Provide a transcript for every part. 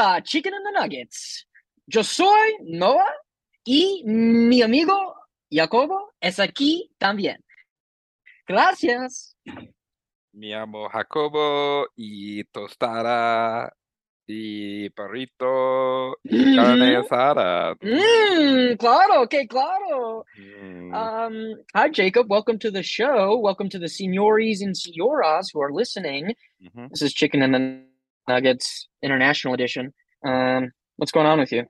a Chicken and the Nuggets. Yo soy Noah y mi amigo Jacobo es aquí también. Gracias. Mi amo Jacobo y tostada y perrito y carne asada. Mm, claro, okay, claro. Mm. Um, hi, Jacob. Welcome to the show. Welcome to the senores and senoras who are listening. Mhm. This is Chicken and the Nuggets International Edition. Um, what's going on with you?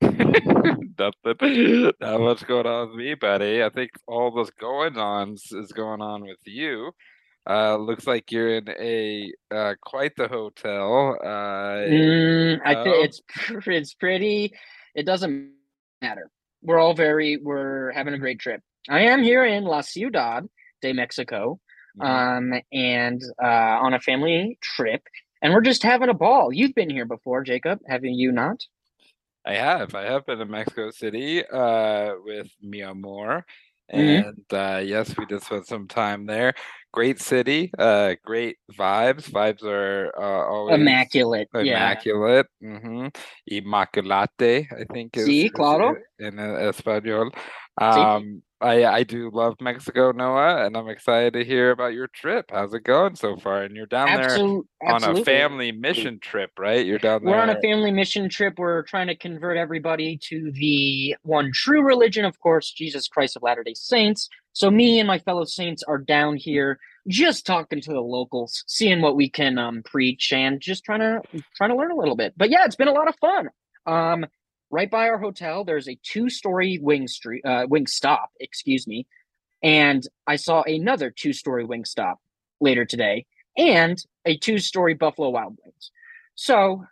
Nothing. Not much going on with me, buddy. I think all this going on is going on with you. Uh, looks like you're in a uh, quite the hotel. Uh, Mm, I think it's it's pretty. It doesn't matter. We're all very. We're having a great trip. I am here in La Ciudad de Mexico, Mhm. um, and uh, on a family trip, and we're just having a ball. You've been here before, Jacob, haven't you not? I have. I have been to Mexico City uh, with mi amor. Mhm. And uh, yes, we did spend some time there. Great city, uh, great vibes. Vibes are uh, always Immaculate. Yeah. immaculate. hmm Immaculate, I think is, Sí, is claro. in uh, Espanol. Um, I I do love Mexico, Noah, and I'm excited to hear about your trip. How's it going so far? And you're down there Absol- on a family mission trip, right? You're down there. We're on a family mission trip. We're trying to convert everybody to the one true religion, of course, Jesus Christ of Latter day Saints. So, me and my fellow saints are down here just talking to the locals, seeing what we can um, preach and just trying to trying to learn a little bit. But yeah, it's been a lot of fun. Um, right by our hotel, there's a two-story wing street, uh, wing stop, excuse me, and I saw another two-story wing stop later today, and a two-story Buffalo Wild Wings. So,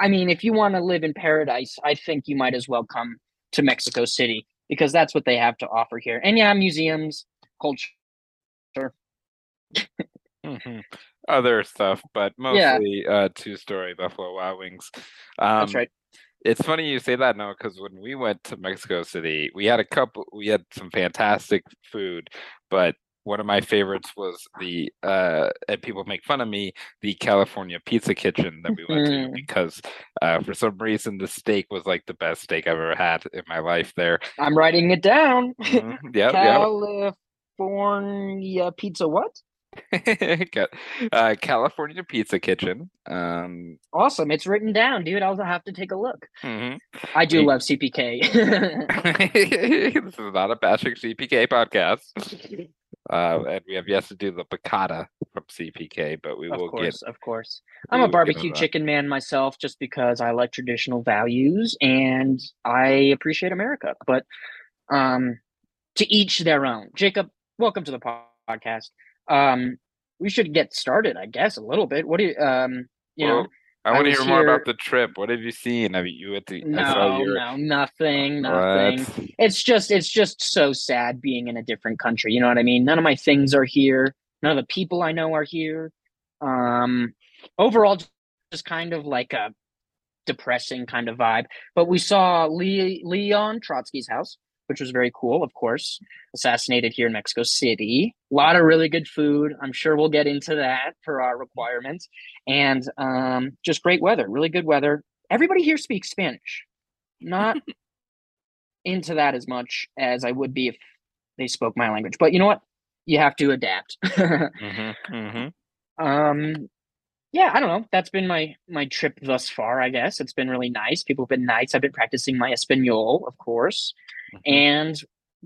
I mean, if you want to live in paradise, I think you might as well come to Mexico City because that's what they have to offer here. And yeah, museums, culture. Mhm. Other stuff, but Yeah. mostly uh, two-story Buffalo Wild Wings. Um, That's right. It's funny you say that, no, because when we went to Mexico City, we had a couple. We had some fantastic food, but one of my favorites was the uh, and people make fun of me the California Pizza Kitchen that we went to Mm. because uh, for some reason the steak was like the best steak I've ever had in my life there. I'm writing it down. Mhm. Yep, yep. California pizza. What? Uh, California Pizza Kitchen. Um, Awesome. It's written down, dude. I'll have to take a look. mhm. I do love CPK. this is not a bashing CPK podcast. Uh, and we have yet to do the piccata from CPK, but we of will course, get. of course. I'm a barbecue chicken man myself just because I like traditional values and I appreciate America. But um to each their own. Jacob, welcome to the podcast. Um we should get started, I guess, a little bit. What do you um you know Well, I I want to hear more about the trip. What have you seen? Have you, you at the? I saw no, your. no, nothing, nothing. What? It's just it's just so sad being in a different country. You know what I mean? None of my things are here. None of the people I know are here. Um overall just kind of like a depressing kind of vibe. But we saw Le- Leon Trotsky's house, which was very cool, of course. Assassinated here in Mexico City. A lot of really good food. I'm sure we'll get into that for our requirements. And um just great weather, really good weather. Everybody here speaks Spanish. Not into that as much as I would be if they spoke my language. But you know what? You have to adapt. hmm hmm um yeah, I don't know. That's been my my trip thus far, I guess. It's been really nice. People have been nice. I've been practicing my Espanol, of course, Mm-hmm. and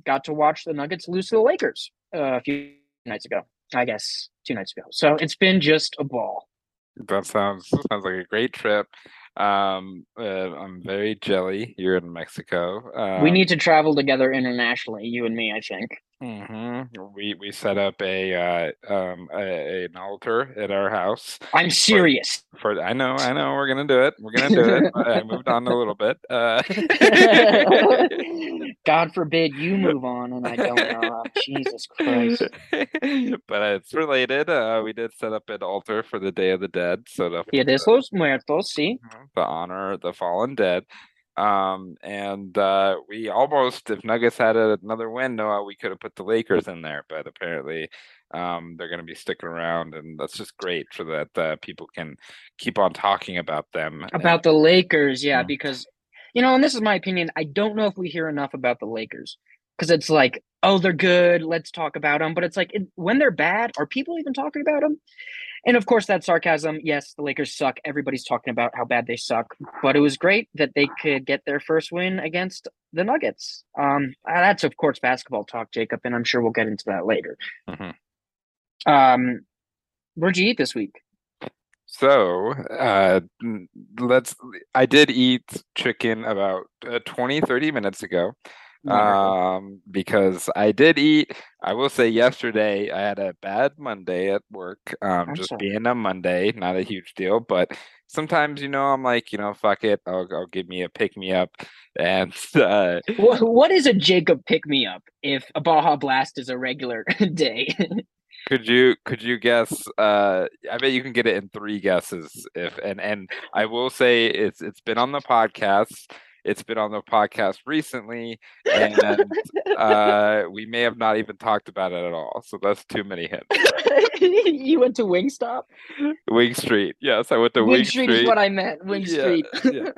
got to watch the Nuggets lose to the Lakers uh, a few nights ago. I guess two nights ago. So it's been just a ball. That sounds sounds like a great trip. Um, uh, I'm very jelly. You're in Mexico. Um, we need to travel together internationally, you and me, I think. Mhm. We we set up a uh um a, an altar at our house I'm serious. for. I know, I know. We're gonna do it. We're gonna do it. I moved on a little bit. Uh, God forbid you move on and I don't know. Jesus Christ. but it's related. Uh, we did set up an altar for the Day of the Dead, so Dia de los Muertos, sí. to honor the fallen dead. Um, and uh, we almost, if Nuggets had another win, Noah, we could have put the Lakers in there, but apparently um, they're going to be sticking around, and that's just great for that uh, people can keep on talking about them. About the Lakers, yeah, Mhm. because you know, and this is my opinion. I don't know if we hear enough about the Lakers because it's like, oh, they're good. Let's talk about them. But it's like it, when they're bad, are people even talking about them? And of course, that sarcasm. Yes, the Lakers suck. Everybody's talking about how bad they suck. But it was great that they could get their first win against the Nuggets. Um, uh, that's of course basketball talk, Jacob, and I'm sure we'll get into that later. Mhm. Um, where'd you eat this week? So, uh, let's. I did eat chicken about uh, 20, 30 minutes ago. Um, because I did eat, I will say yesterday I had a bad Monday at work. Um, just being a Monday, not a huge deal, but sometimes, you know, I'm like, you know, fuck it, I'll, I'll give me a pick me up. And uh, What, what is a Jacob pick me up if a Baja Blast is a regular day? could you could you guess? Uh, I bet you can get it in three guesses. If and and I will say it's it's been on the podcast. It's been on the podcast recently, and uh, we may have not even talked about it at all. So that's too many hints. you went to Wingstop? Wing Street. Yes, I went to Wing, Wing, Street, is what I meant. Wing Yeah, Street. yeah.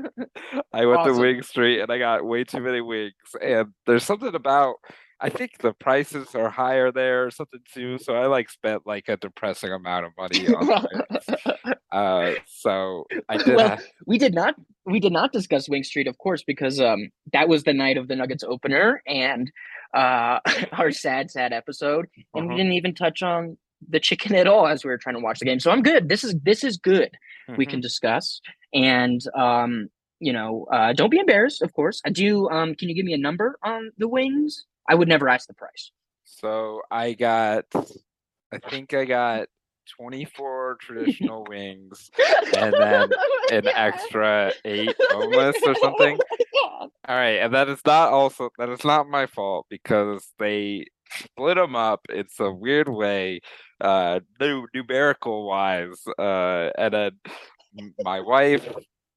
I went Awesome. to Wing Street and I got way too many wings. And there's something about I think the prices are higher there or something too. So I like spent like a depressing amount of money on. Uh so I did Well, have, we did not we did not discuss Wing Street, of course, because um that was the night of the Nuggets opener and uh our sad, sad episode. And we Mhm, didn't even touch on the chicken at all as we were trying to watch the game. So I'm good. This is this is good. We mhm. can discuss. And um, you know, uh don't be embarrassed, of course. I do um can you give me a number on the wings? I would never ask the price. So I got I think I got 24 traditional wings and then an extra eight boneless or something. All right, and that is not also that is not my fault because they split them up. It's a weird way, uh, nu- numerical wise. Uh, and then my wife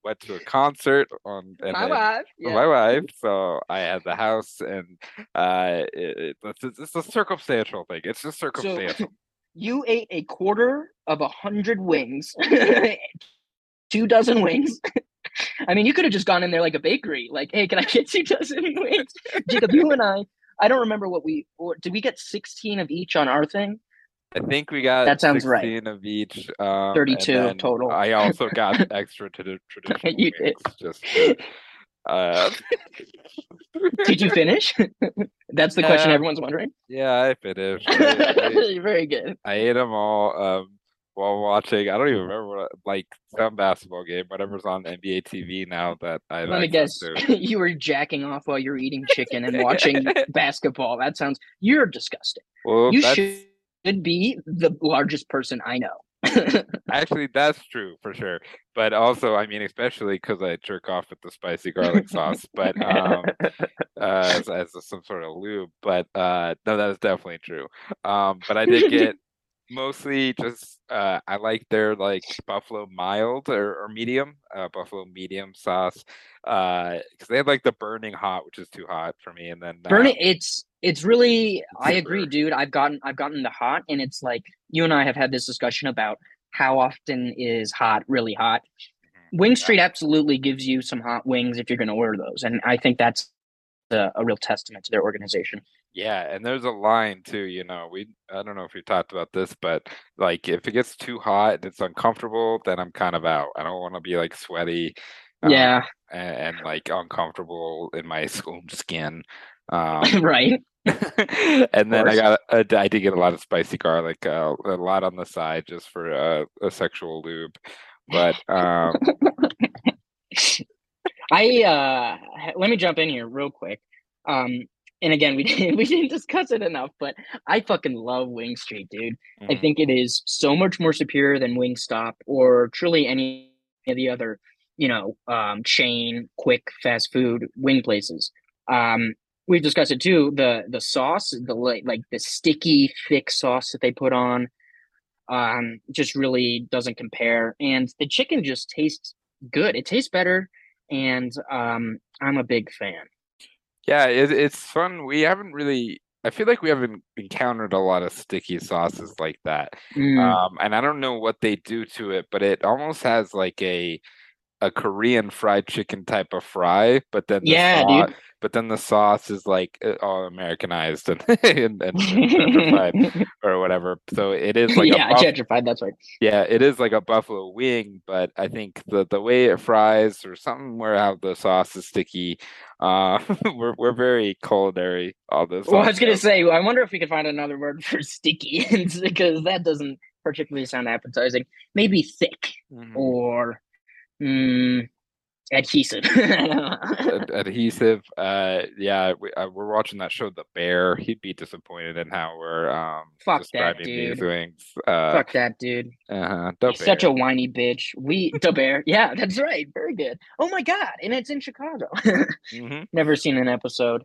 went to a concert on and My wife. Yeah. my wife, so I had the house, and uh, it, it, it's, it's a circumstantial thing. It's just circumstantial. You ate a quarter of a hundred wings, two dozen wings. I mean, you could have just gone in there like a bakery, like, "Hey, can I get two dozen wings?" Jacob, you and I, I don't remember what we or did. We get sixteen of each on our thing. I think we got That sounds right. 16 of each. Um, 32 total. I also got extra to the traditional You did. just to, uh, Did you finish? That's the question everyone's wondering. yeah, I finished. I, I, Very good. I ate them all um, while watching. I don't even remember what, like some basketball game, whatever's on NBA TV now that I Let me guess. to. you were jacking off while you're eating chicken and watching basketball. That sounds. You're disgusting. Well, You that's should be the largest person I know. actually that's true for sure. But also, I mean, especially because I jerk off with the spicy garlic sauce, but um, uh, as, as a- some sort of lube. But uh, no, that is definitely true. Um, but I did get mostly just uh, I like their like buffalo mild or, or medium, uh, buffalo medium sauce, because they had like the burning hot, which is too hot for me, and then uh, Burn it. It's it's really. I agree, dude. I've gotten I've gotten the hot, and it's like you and I have had this discussion about how often is hot really hot. Mhm. Wing Street absolutely gives you some hot wings if you're going to order those, and I think that's a, a real testament to their organization. Yeah, and there's a line too, you know, we I don't know if we talked about this, but like if it gets too hot and it's uncomfortable, then I'm kind of out. I don't want to be like sweaty, um, yeah, and, and like uncomfortable in my skin. Um, right. and then I got a, I did get a lot of spicy garlic, uh, a lot on the side just for uh, a sexual lube. But um, I uh let me jump in here real quick. Um and again we didn't we didn't discuss it enough, but I fucking love Wing Street, dude. I mhm, think it is so much more superior than Wingstop or truly any of the other, you know, um chain quick fast food wing places. Um we've discussed it too. The the sauce, the like like the sticky thick sauce that they put on um just really doesn't compare and the chicken just tastes good. It tastes better and um, I'm a big fan. Yeah, it, it's fun. We haven't really. I feel like we haven't encountered a lot of sticky sauces like that. Mm, Um, and I don't know what they do to it, but it almost has like a a Korean fried chicken type of fry, but then the yeah, sauce, dude. but then the sauce is like all Americanized and and, and gentrified or whatever. So it is like a yeah, buff- gentrified. That's right. yeah, it is like a buffalo wing, but I think the the way it fries or something where how the sauce is sticky, uh, we're we're very culinary All this. Well, I was gonna say, I wonder if we could find another word for sticky, because that doesn't particularly sound appetizing. Maybe thick Mhm. or mm, adhesive. I don't know. Ad- adhesive. Uh, yeah, we, uh, we're watching that show, The Bear. He'd be disappointed in how we're um Fuck that describing these dude. wings. Uh, Fuck that dude. uh-huh, The He's such a whiny bitch. We the bear. Yeah, that's right. Very good. Oh my god, and it's in Chicago. Mhm. Never seen an episode.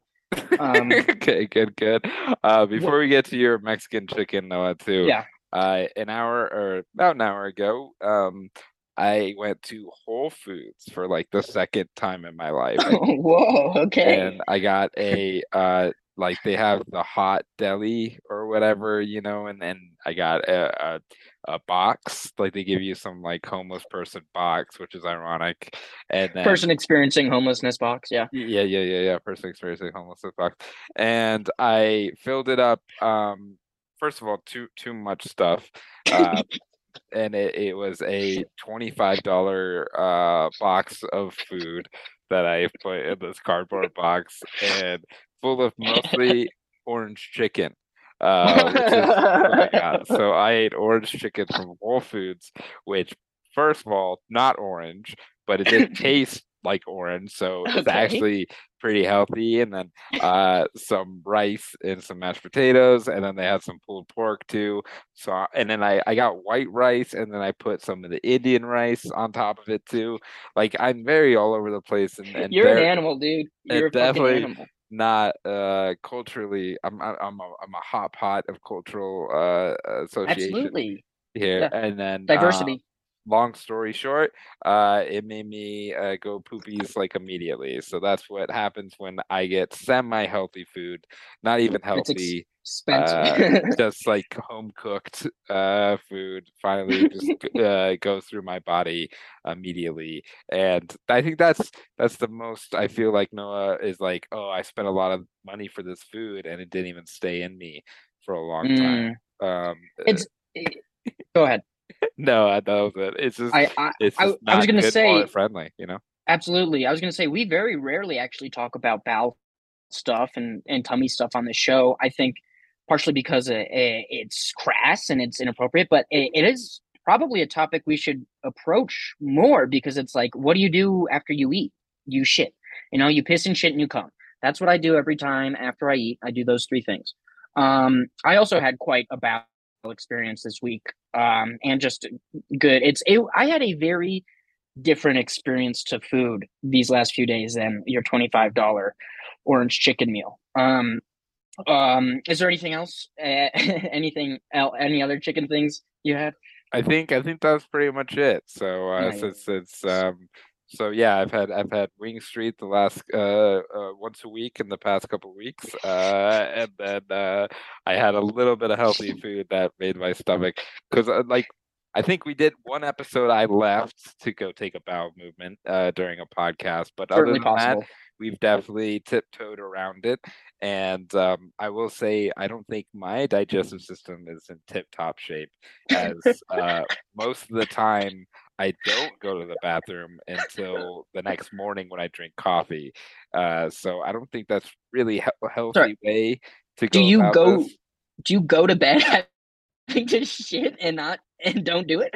Um, okay, good, good. Uh, before we get to your Mexican chicken, Noah, too. yeah. uh, an hour or about an hour ago, um, I went to Whole Foods for like the second time in my life, Whoa. Okay. and I got a uh, like they have the hot deli or whatever, you know, and then I got a, a a box, like they give you some like homeless person box, which is ironic, and then Person experiencing homelessness box. Yeah. yeah, yeah, yeah, yeah. Person experiencing homelessness box, and I filled it up. Um, first of all, too too much stuff, uh, and it, it was a twenty five dollar uh box of food that I put in this cardboard box and full of mostly orange chicken. Uh, which is what I got. So I ate orange chicken from Whole Foods, which first of all, not orange, but it did taste like orange, so it's Okay. actually pretty healthy. And then uh, some rice and some mashed potatoes, and then they had some pulled pork too. So and then I I got white rice, and then I put some of the Indian rice on top of it too. Like I'm very all over the place, and, and You're an animal, dude. You're a definitely- animal. not uh culturally I'm I'm I'm a, I'm a hot pot of cultural uh association Absolutely. here Yeah. and then Diversity. um, long story short uh it made me uh, go poopies like immediately so that's what happens when I get semi healthy food not even healthy Expensive. just like home cooked uh food finally just uh, goes through my body immediately and i think that's that's the most i feel like noah is like oh i spent a lot of money for this food and it didn't even stay in me for a long time um Mm. It's go ahead. No I- that was it it's just I, I it's I- just I was gonna say- friendly you know absolutely. I was gonna say we very rarely actually talk about bowel stuff and and tummy stuff on the show. I think partially because it, it, it's crass and it's inappropriate, but it, it is probably a topic we should approach more because it's like, what do you do after you eat? You shit. You know, you piss and shit and you come. That's what I do every time after I eat. I do those three things. Um, I also had quite a bowel experience this week, um, and just good. It's it, I had a very different experience to food these last few days than your twenty five dollar orange chicken meal. Um, um, is there anything else? Uh, anything? el- Any other chicken things you had? I think I think that's pretty much it. So uh, Nice. since it's um, so yeah, I've had I've had Wing Street the last uh, uh once a week in the past couple of weeks, uh, and then uh, I had a little bit of healthy food that made my stomach because uh, like I think we did one episode. I left to go take a bowel movement uh, during a podcast, but Certainly other than that, we've definitely tiptoed around it. And um, I will say, I don't think my digestive system is in tip top shape, as uh, most of the time I don't go to the bathroom until the next morning when I drink coffee. Uh, so I don't think that's really he- a healthy Sorry. way to go. Do you go? this. Do you go to bed having to shit and not and don't do it?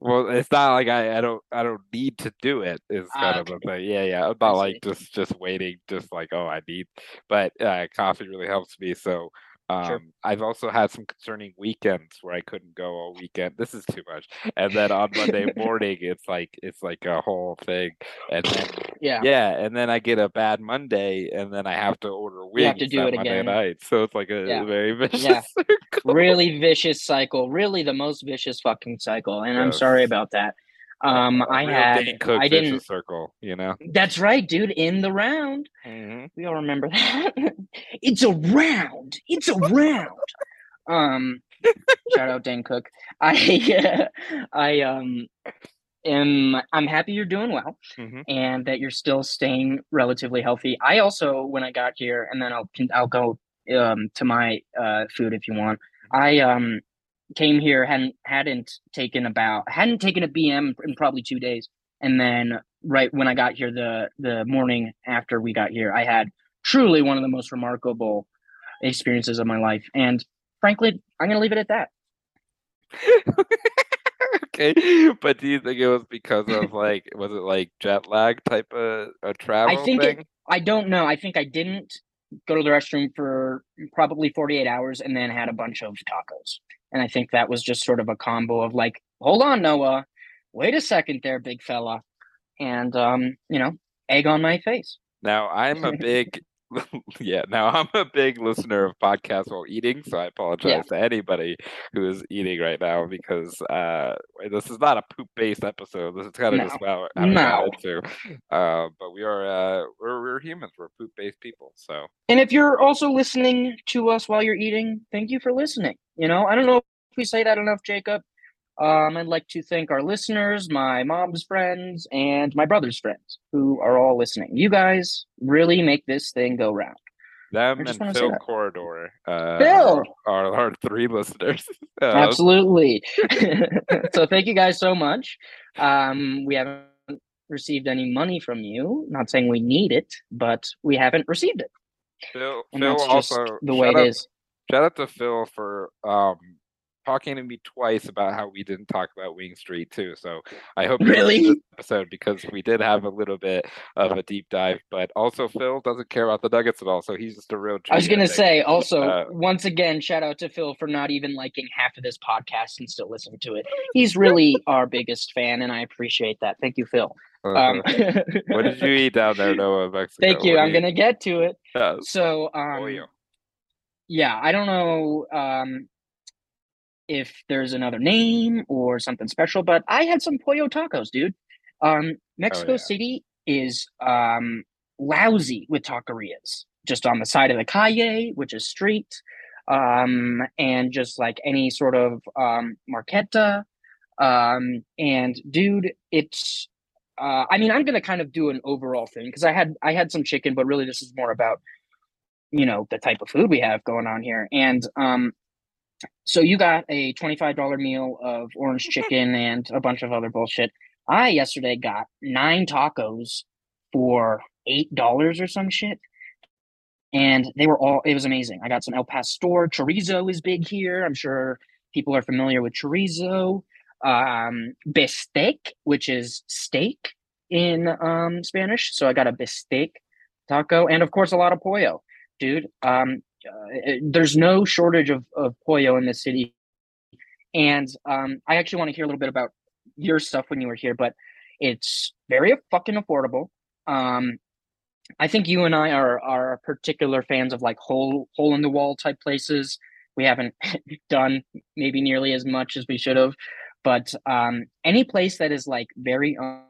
Well, it's not like I, I don't I don't need to do it. Is Ah, kind of a thing. Yeah, yeah. I'm not like just just waiting, just like oh I need. But uh, coffee really helps me. So um, Sure. I've also had some concerning weekends where I couldn't go all weekend. This is too much. And then on Monday morning, it's like it's like a whole thing. And then Yeah. yeah, and then I get a bad Monday, and then I have to order wings You have to do it Monday again. night. So it's like a Yeah. very vicious Yeah. circle. really vicious cycle. Really the most vicious fucking cycle. And I'm sorry about that. Um, I had Cook I didn't. circle, you know. That's right, dude. In the round, Mhm. we all remember that. it's a round. It's a round. Um, shout out Dane Cook. I I um am I'm happy you're doing well Mhm. and that you're still staying relatively healthy. I also when I got here and then I'll I'll go um to my uh food if you want. I um came here hadn't hadn't taken about hadn't taken a BM in probably 2 days and then right when I got here the the morning after we got here I had truly one of the most remarkable experiences of my life and frankly I'm going to leave it at that. okay, but do you think it was because of like was it like jet lag type of a travel I think it- thing? I don't know. I think I didn't go to the restroom for probably 48 hours and then had a bunch of tacos. And I think that was just sort of a combo of like, hold on, Noah, wait a second there, big fella. And, um, you know, egg on my face. Now I'm a big yeah, now I'm a big listener of podcasts while eating, so I apologize to anybody who is eating right now because uh this is not a poop based episode. This is kind of No. just about having No. attitude. Uh but we are uh we're we're humans, we're poop based people. So And if you're also listening to us while you're eating, thank you for listening. You know, I don't know if we say that enough, Jacob. Um, I'd like to thank our listeners, my mom's friends, and my brother's friends who are all listening. You guys really make this thing go round. them and Phil. Corridor uh Phil! are, our three listeners. Uh, Absolutely. so thank you guys so much. Um, we haven't received any money from you. Not saying we need it, but we haven't received it. Phil And Phil also the way it is. Shout out to Phil for um talking to me twice about how we didn't talk about Wing Street too. So I hope Really? this episode because we did have a little bit of a deep dive. But also Phil doesn't care about the Nuggets at all, so he's just a real. I was gonna say also Uh, once again, shout out to Phil for not even liking half of this podcast and still listening to it. He's really our biggest fan, and I appreciate that. Thank you, Phil. Um, uh, what did you eat down there, Noah, Mexico? Thank you. What I'm gonna get to it. So, um, pollo. yeah, I don't know um, if there's another name or something special, but I had some pollo tacos, dude. Um, Mexico yeah. City is um, lousy with taquerias, just on the side of the calle, which is street, um, and just like any sort of um, marqueta. Um, and dude, it's. Uh, I mean, I'm gonna kind of do an overall thing because I had I had some chicken, but really this is more about you know the type of food we have going on here and um so you got a $25 meal of orange chicken and a bunch of other bullshit. I yesterday got nine tacos for eight dollars or some shit. And they were all it was amazing. I got some el pastor. Chorizo is big here. I'm sure people are familiar with chorizo. Um bistec which is steak in um spanish. So i got a bistec taco and of course a lot of pollo. Dude. Um, uh, there's no shortage of, of pollo in this city. And um, I actually want to hear a little bit about your stuff when you were here, but it's very fucking affordable. Um, I think you and I are are particular fans of like hole hole in the wall type places. We haven't done maybe nearly as much as we should have, but um, any place that is like very un-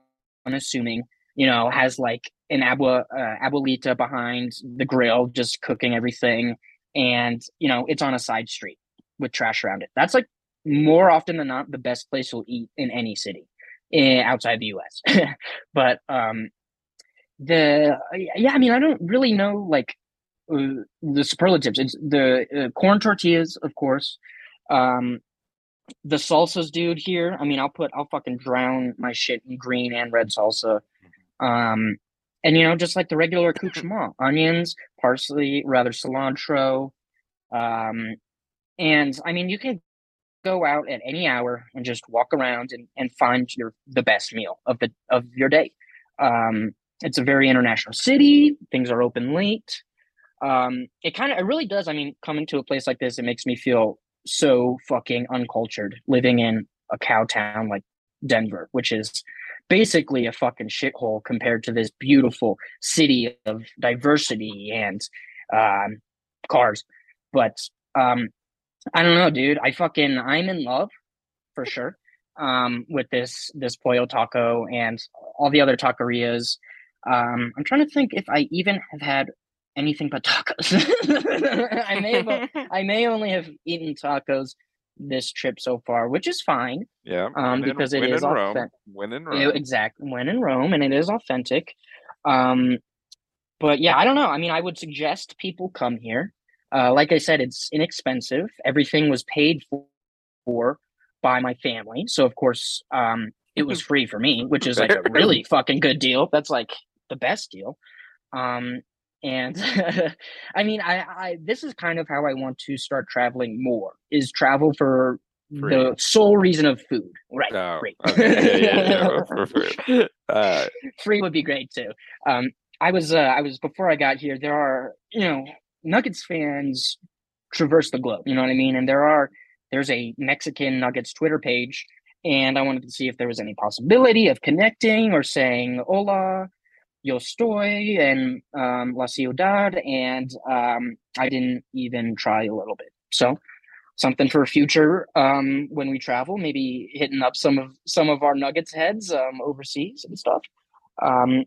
unassuming, you know, has like an abua uh, abuelita behind the grill just cooking everything. And you know it's on a side street with trash around it. That's like more often than not the best place you'll eat in any city eh, outside the us but um the yeah i mean i don't really know like uh, the superlatives. It's the uh, corn tortillas of course. Um the salsas dude here i mean i'll put i'll fucking drown my shit in green and red salsa. Um and you know just like the regular accoutrement onions parsley rather cilantro um and i mean you can go out at any hour and just walk around and, and find your the best meal of the of your day. Um it's a very international city things are open late. Um it kind of it really does i mean coming to a place like this it makes me feel so fucking uncultured living in a cow town like denver which is basically a fucking shithole compared to this beautiful city of diversity and um, cars. But um, I don't know, dude. I fucking I'm in love for sure. um, with this this pollo taco and all the other taquerias. Um, I'm trying to think if I even have had anything but tacos. I may have, I may only have eaten tacos this trip so far, which is fine. Yeah, um, in- because it is authentic. when in Rome. exactly. When in Rome, and it is authentic. Um, but yeah, I don't know. I mean, I would suggest people come here. Uh, like I said, it's inexpensive. Everything was paid for, for by my family, so of course, um, it was free for me, which is like a really fucking good deal. That's like the best deal. Um, and I mean, I, I this is kind of how I want to start traveling more. Is travel for Free. the sole reason of food, right? Oh, Great. okay. Yeah, yeah, yeah. Uh, free would be great too. Um, I was uh, I was before I got here. There are you know Nuggets fans traverse the globe. You know what I mean? And there are there's a Mexican Nuggets Twitter page, and I wanted to see if there was any possibility of connecting or saying hola, yo estoy, and um, la ciudad, and um, I didn't even try a little bit. So something for future um, when we travel, maybe hitting up some of some of our Nuggets heads um, overseas and stuff. Um,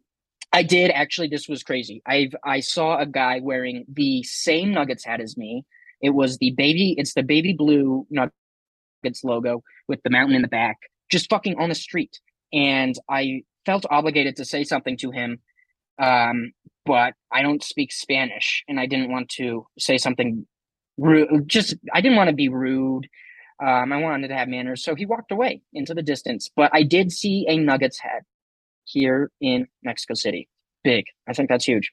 I did actually. This was crazy. I've I saw a guy wearing the same Nuggets hat as me. It was the baby. It's the baby blue Nuggets logo with the mountain in the back, just fucking on the street. And I felt obligated to say something to him, um, but I don't speak Spanish, and I didn't want to say something rude. Just I didn't want to be rude. Um, I wanted to have manners, so he walked away into the distance. But I did see a Nuggets head here in Mexico City. Big. I think that's huge.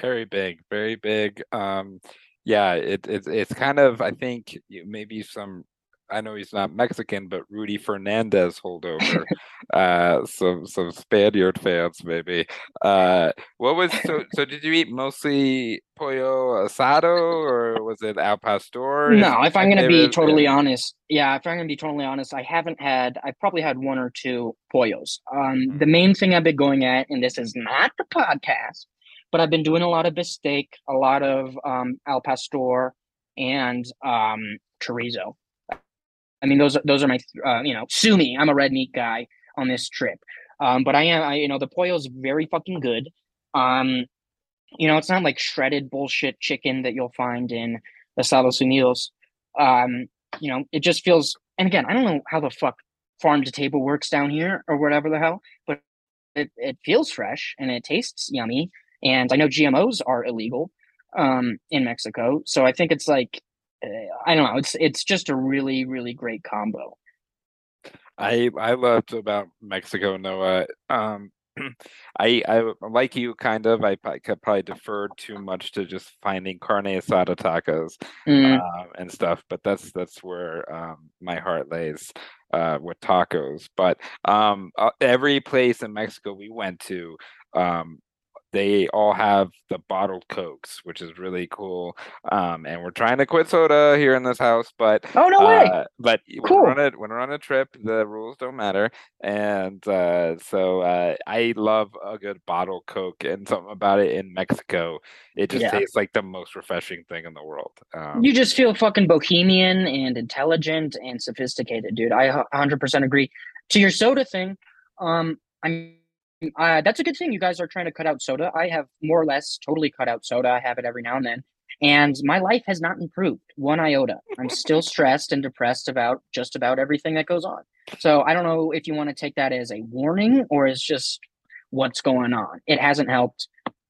very big, very big. Um, yeah, it, it it's kind of I think maybe some. I know he's not Mexican, but Rudy Fernandez holdover. uh, some some Spaniard fans maybe. Uh, what was so? So did you eat mostly pollo asado or was it al pastor? No, if I'm gonna be totally Yeah. honest, yeah, if I'm gonna be totally honest, I haven't had. I probably had one or two pollos. Um, the main thing I've been going at, and this is not the podcast, but I've been doing a lot of bistec, a lot of um, al pastor, and um, chorizo. I mean, those are those are my, uh, you know, sue me. I'm a red meat guy on this trip, um, but I am, I you know, the pollo's very fucking good. Um, you know, it's not like shredded bullshit chicken that you'll find in the Estados Unidos. Um, you know, it just feels. And again, I don't know how the fuck farm to table works down here or whatever the hell, but it, it feels fresh and it tastes yummy. And I know GMOs are illegal um, in Mexico, so I think it's like uh, I don't know. It's it's just a really really great combo. I I loved about Mexico, Noah. Um, I I like you kind of. I, probably defer too much to just finding carne asada tacos Mm, um, and stuff, but that's that's where um, my heart lays uh, with tacos. But um, uh, every place in Mexico we went to, um, they all have the bottled cokes, which is really cool. Um, and we're trying to quit soda here in this house, but Oh no way! uh, but when we're on a when we're on a trip, the rules don't matter, and uh, so uh, I love a good bottle Coke, and something about it in Mexico, it just Yeah. tastes like the most refreshing thing in the world. Um, You just feel fucking bohemian and intelligent and sophisticated, dude. I 100% agree. To your soda thing, um, I'm uh, that's a good thing. You guys are trying to cut out soda. I have more or less totally cut out soda. I have it every now and then, and my life has not improved one iota. I'm still stressed and depressed about just about everything that goes on. So I don't know if you want to take that as a warning or as just what's going on. It hasn't helped,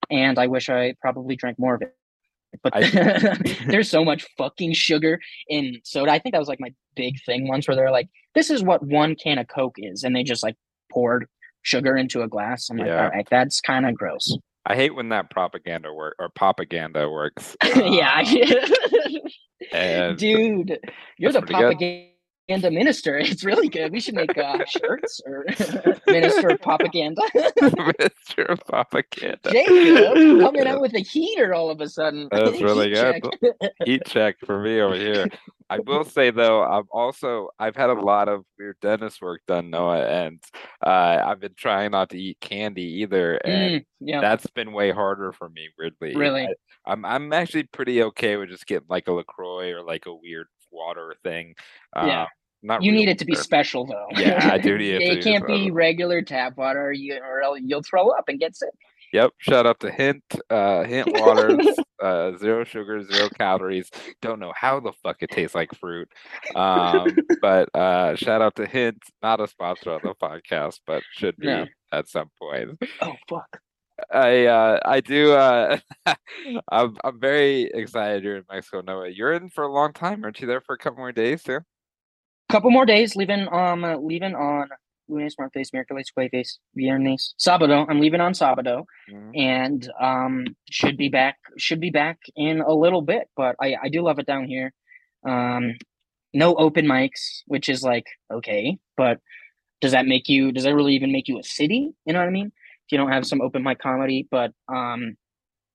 and I wish I probably drank more of it. But there's so much fucking sugar in soda. I think that was like my big thing once where they're like, this is what one can of Coke is. And they just like poured sugar into a glass. I'm like, Yeah. all right, that's kind of gross. I hate when that propaganda work or propaganda works. yeah. Um, Dude, you're the propaganda. good. Propaganda minister. It's really good. We should make uh, shirts or minister of propaganda. Mr. of propaganda. Jacob coming out with a heater all of a sudden. That's really Heat good. check. Heat check for me over here. I will say though, I've also I've had a lot of weird dentist work done, Noah, and uh, I've been trying not to eat candy either, and Mm, yeah. that's been way harder for me. Weirdly, Really? I, I'm I'm actually pretty okay with just getting like a LaCroix or like a weird water thing. Yeah. Um, not. You need it to be special though. Yeah, I do need it It can't be regular tap water, you, or else you'll throw up and get sick. Yep. Shout out to Hint. Uh, Hint waters. uh, zero sugar, zero calories. Don't know how the fuck it tastes like fruit. Um, but uh, shout out to Hint. Not a sponsor on the podcast, but should be No. at some point. Oh fuck. I uh, I do. Uh, I'm I'm very excited you're in Mexico. Noah, you're in for a long time. Aren't you there for a couple more days too? Couple more days, leaving um uh, leaving on lunes, martes, miércoles, jueves, viernes, sábado. I'm leaving on sábado. Mhm. and um should be back should be back in a little bit but i i do love it down here um no open mics which is like okay but does that make you does that really even make you a city you know what i mean if you don't have some open mic comedy but um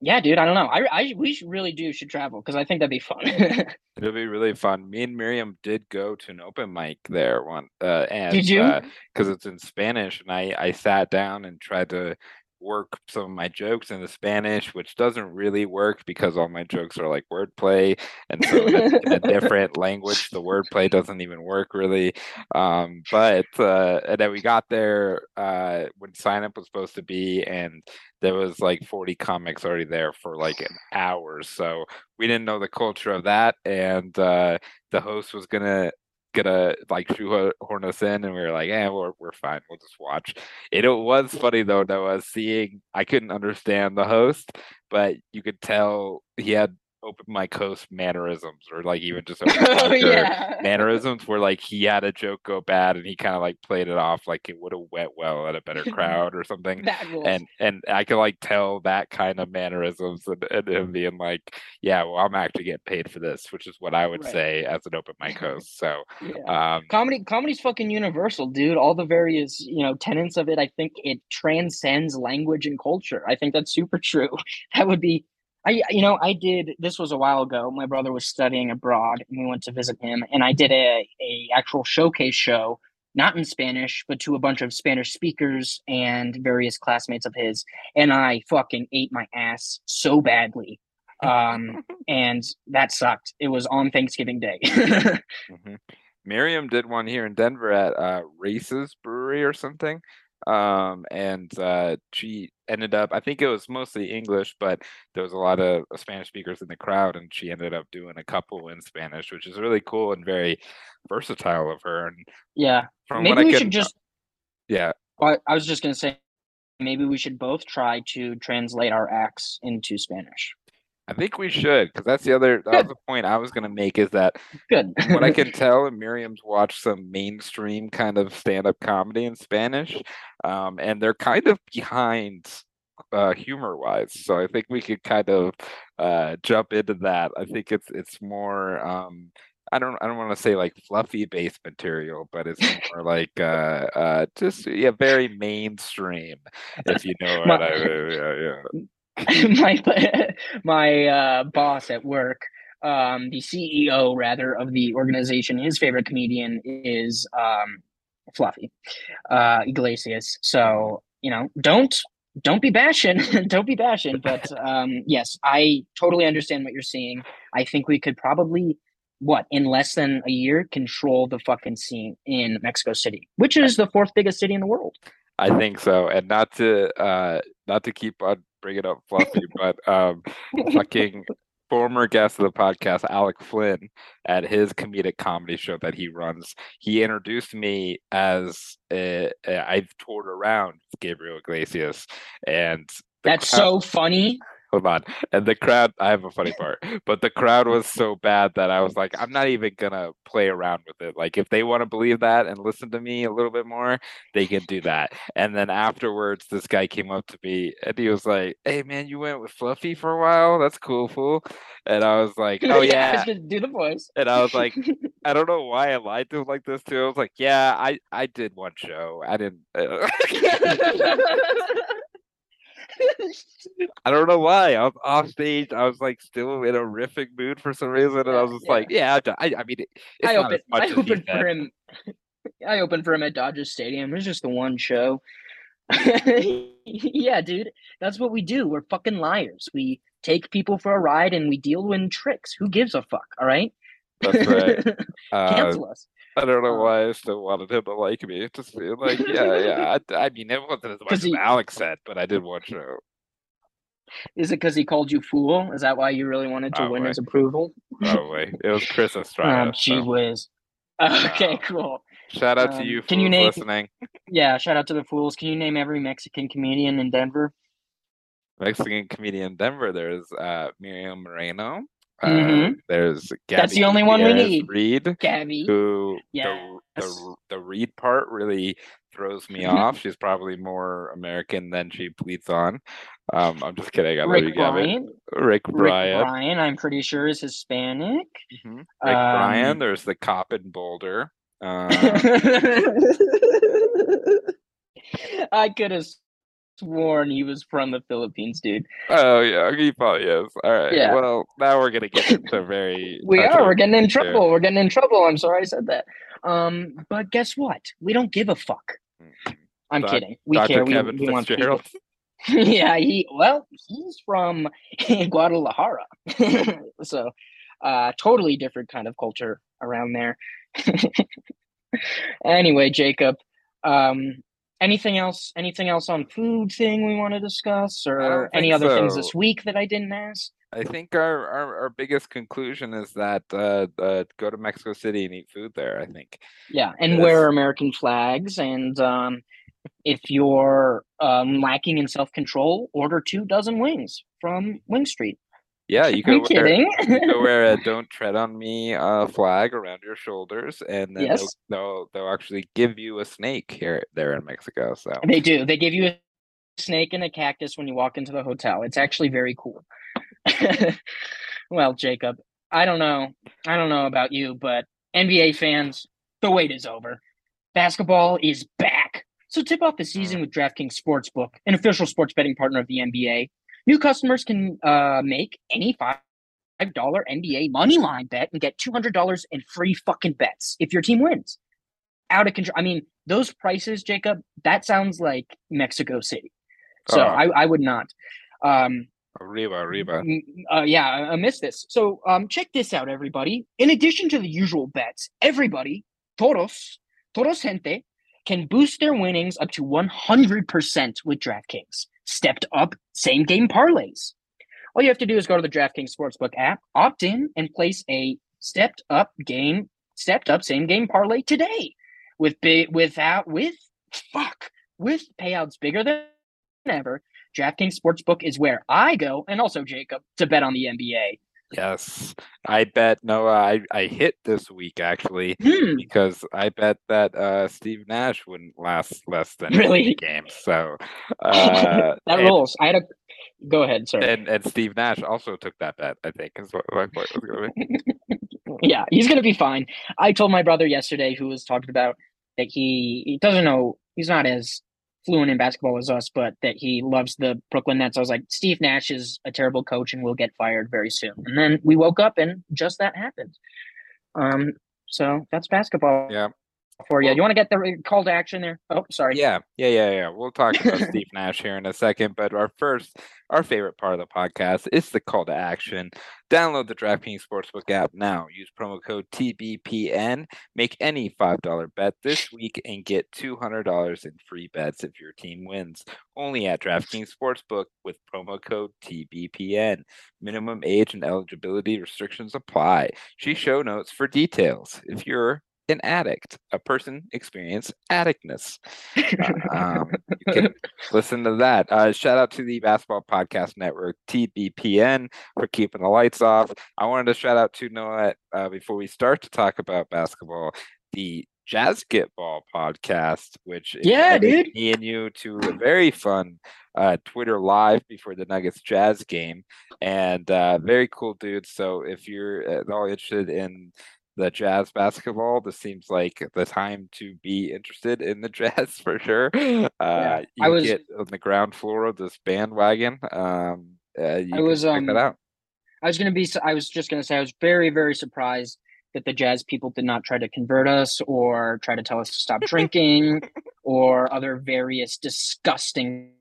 yeah dude i don't know i, I we really do should travel because i think that'd be fun It'll be really fun. Me and Miriam did go to an open mic there one. Uh, and did you because it's in Spanish, and I I sat down and tried to work some of my jokes into Spanish, which doesn't really work because all my jokes are like wordplay, and so in a, different language, the wordplay doesn't even work really. Um, but uh, and then we got there uh, when sign up was supposed to be, and there was like 40 comics already there for like an hour, so we didn't know the culture of that, and uh, the host was gonna gonna like shoehorn us in, and we were like, "Yeah, we're we're fine. We'll just watch." It, it was funny though, That was seeing I couldn't understand the host, but you could tell he had open mic host mannerisms, or like even just open oh yeah. mannerisms where like he had a joke go bad and he kind of like played it off like it would have went well at a better crowd or something. And and I could like tell that kind of mannerisms and, and him being like, yeah, well, I'm actually getting paid for this, which is what I would Right. say as an open mic host. So, yeah. um, comedy comedy's fucking universal dude. All the various you know tenets of it i think it transcends language and culture. I think that's super true. That would be i you know i did this was a while ago my brother was studying abroad and we went to visit him and i did a a actual showcase show not in spanish but to a bunch of spanish speakers and various classmates of his and i fucking ate my ass so badly um and that sucked it was on thanksgiving day mhm. Miriam did one here in Denver at uh, Raices Brewery or something. Um, and uh, she ended up, I think it was mostly English, but there was a lot of Spanish speakers in the crowd, and she ended up doing a couple in Spanish, which is really cool and very versatile of her. And yeah maybe we can, should just yeah, I, I was just gonna say, maybe we should both try to translate our acts into Spanish. I think we should, because that's the other that was the point I was gonna make is that Good. what I can tell, and Miriam's watched some mainstream kind of stand-up comedy in Spanish, um, and they're kind of behind uh, humor-wise. So I think we could kind of uh, jump into that. I think it's it's more. Um, I don't I don't want to say like fluffy based material, but it's more like uh, uh, just yeah, very mainstream, if you know what My- I mean. Yeah, yeah. my my uh, boss at work, um, the CEO rather of the organization, his favorite comedian is um, Fluffy uh, Iglesias. So you know, don't don't be bashing, don't be bashing. But um, yes, I totally understand what you're saying. I think we could probably what in less than a year control the fucking scene in Mexico City, which is the fourth biggest city in the world. I think so, and not to uh not to keep on bringing up Fluffy, but um fucking former guest of the podcast, Alec Flynn, at his comedic comedy show that he runs, he introduced me as I've toured around Gabriel Iglesias, and That's crowd- so funny. Hold on, and the crowd. I have a funny part, but the crowd was so bad that I was like, I'm not even gonna play around with it. Like, if they want to believe that and listen to me a little bit more, they can do that. And then afterwards, this guy came up to me and he was like, "Hey, man, you went with Fluffy for a while. That's cool, fool." And I was like, "Oh yeah." was do the voice. And I was like, I don't know why I lied to him like this too. I was like, "Yeah, I I did one show. I didn't." Uh, I don't know why. I was off stage. I was like still in a riffing mood for some reason, and I was just Yeah. like, "Yeah, I, I mean, it's I not opened. I opened said." for him. I opened for him at Dodger Stadium. It was just the one show. yeah, dude, that's what we do. We're fucking liars. We take people for a ride and we deal in tricks. Who gives a fuck? All right. That's right. Uh, Cancel us. I don't know Um, why I still wanted him to like me. Just feel like, yeah, yeah. I, I mean, it wasn't as much 'Cause as he- Alex said, but I did watch it. Is it because he called you fool? Is that why you really wanted to win Probably. his approval? Probably it was Chris Oh, Estrada. gee so whiz. Okay, Wow. cool. Shout out to Um, you, can you name- listening. Yeah, shout out to the fools. Can you name every Mexican comedian in Denver? Mexican comedian in Denver. There's uh, Miriam Moreno. Uh, Mhm. There's That's the only one we need. Reed, Gabby. who the, Yes. the the Reed part really throws me off. She's probably more American than she bleeds on. Um, I'm just kidding. I love you, Rick Gabby. Bryan. Rick Rick Bryan. Bryan, I'm pretty sure is Hispanic. Mhm. Rick Bryan. Um, There's the cop in Boulder. Uh, I could have sworn he was from the Philippines, dude. oh yeah, he probably is. All right. Yeah. Well, now we're gonna get into very. We are. We're getting in too. trouble. We're getting in trouble. I'm sorry I said that. Um, but guess what? We don't give a fuck. Mhm. I'm Doc- kidding. We Dr. care. We, Kevin we want people. Yeah, he well, he's from Guadalajara, so uh, totally different kind of culture around there. anyway, Jacob, um, anything else? Anything else on food thing we want to discuss, or any other things this week that I didn't ask? I think our, our, our biggest conclusion is that uh, uh, go to Mexico City and eat food there. I think. Yeah, and Yes. wear American flags. And um, if you're um, lacking in self control, order two dozen wings from Wing Street. Yeah, you I'm wear, kidding. you go wear a "Don't Tread on Me" uh, flag around your shoulders, and then Yes. they'll, they'll they'll actually give you a snake here there in Mexico. So They do. They give you a snake and a cactus when you walk into the hotel. It's actually very cool. well, Jacob, I don't know. I don't know about you, but NBA fans, the wait is over. Basketball is back. So tip off the season with DraftKings Sportsbook, an official sports betting partner of the NBA. New customers can uh, make any five dollar NBA money line bet and get two hundred dollars in free fucking bets if your team wins. Out of control. I mean, those prices, Jacob. That sounds like Mexico City. So Oh. I, I would not. Um, arriba, arriba. Uh, yeah, I, I missed this. So um, check this out, everybody. In addition to the usual bets, everybody, todos, todos gente, can boost their winnings up to 100% with DraftKings. Stepped up same game parlays. All you have to do is go to the DraftKings Sportsbook app, opt in, and place a stepped up game, stepped up same game parlay today. With big, without, with, fuck, with payouts bigger than ever. DraftKings Sportsbook is where I go, and also Jacob, to bet on the NBA. Yes, I bet Noah. I I hit this week actually Hmm. because I bet that uh, Steve Nash wouldn't last less than Really? games. So uh, that and- rules. I had a. Go ahead, sir. And and Steve Nash also took that bet. I think is what my point was going yeah, he's gonna be fine. I told my brother yesterday, who was talking about that he, he doesn't know, he's not as fluent in basketball as us, but that he loves the Brooklyn Nets. I was like, Steve Nash is a terrible coach and will get fired very soon. And then we woke up and just that happened. Um, so that's basketball Yeah. For you. You want to get the uh, call to action there? Oh, sorry. Yeah, yeah, yeah, yeah. We'll talk about Steve Nash here in a second, but our first, our favorite part of the podcast is the call to action. Download the DraftKings Sportsbook app now. Use promo code TBPN. Make any $5 bet this week and get $200 in free bets if your team wins. Only at DraftKings Sportsbook with promo code TBPN. Minimum age and eligibility restrictions apply. See show notes for details. If you're an addict, a person experience addictness. um, you can listen to that. Uh, shout out to the Basketball Podcast Network, TBPN, for keeping the lights off. I wanted to shout out to Noah uh, before we start to talk about basketball, the Jazz Get Ball podcast, which Yeah, dude. me and you to a very fun uh, Twitter live before the Nuggets Jazz game, and uh, very cool dude. So if you're at all interested in the Jazz basketball, this seems like the time to be interested in the Jazz for sure. Uh, you I was- get on the ground floor of this bandwagon. Um, uh, you can was, check um, that out. I was gonna be. I was just gonna say I was very, very surprised that the jazz people did not try to convert us or try to tell us to stop drinking or other various disgusting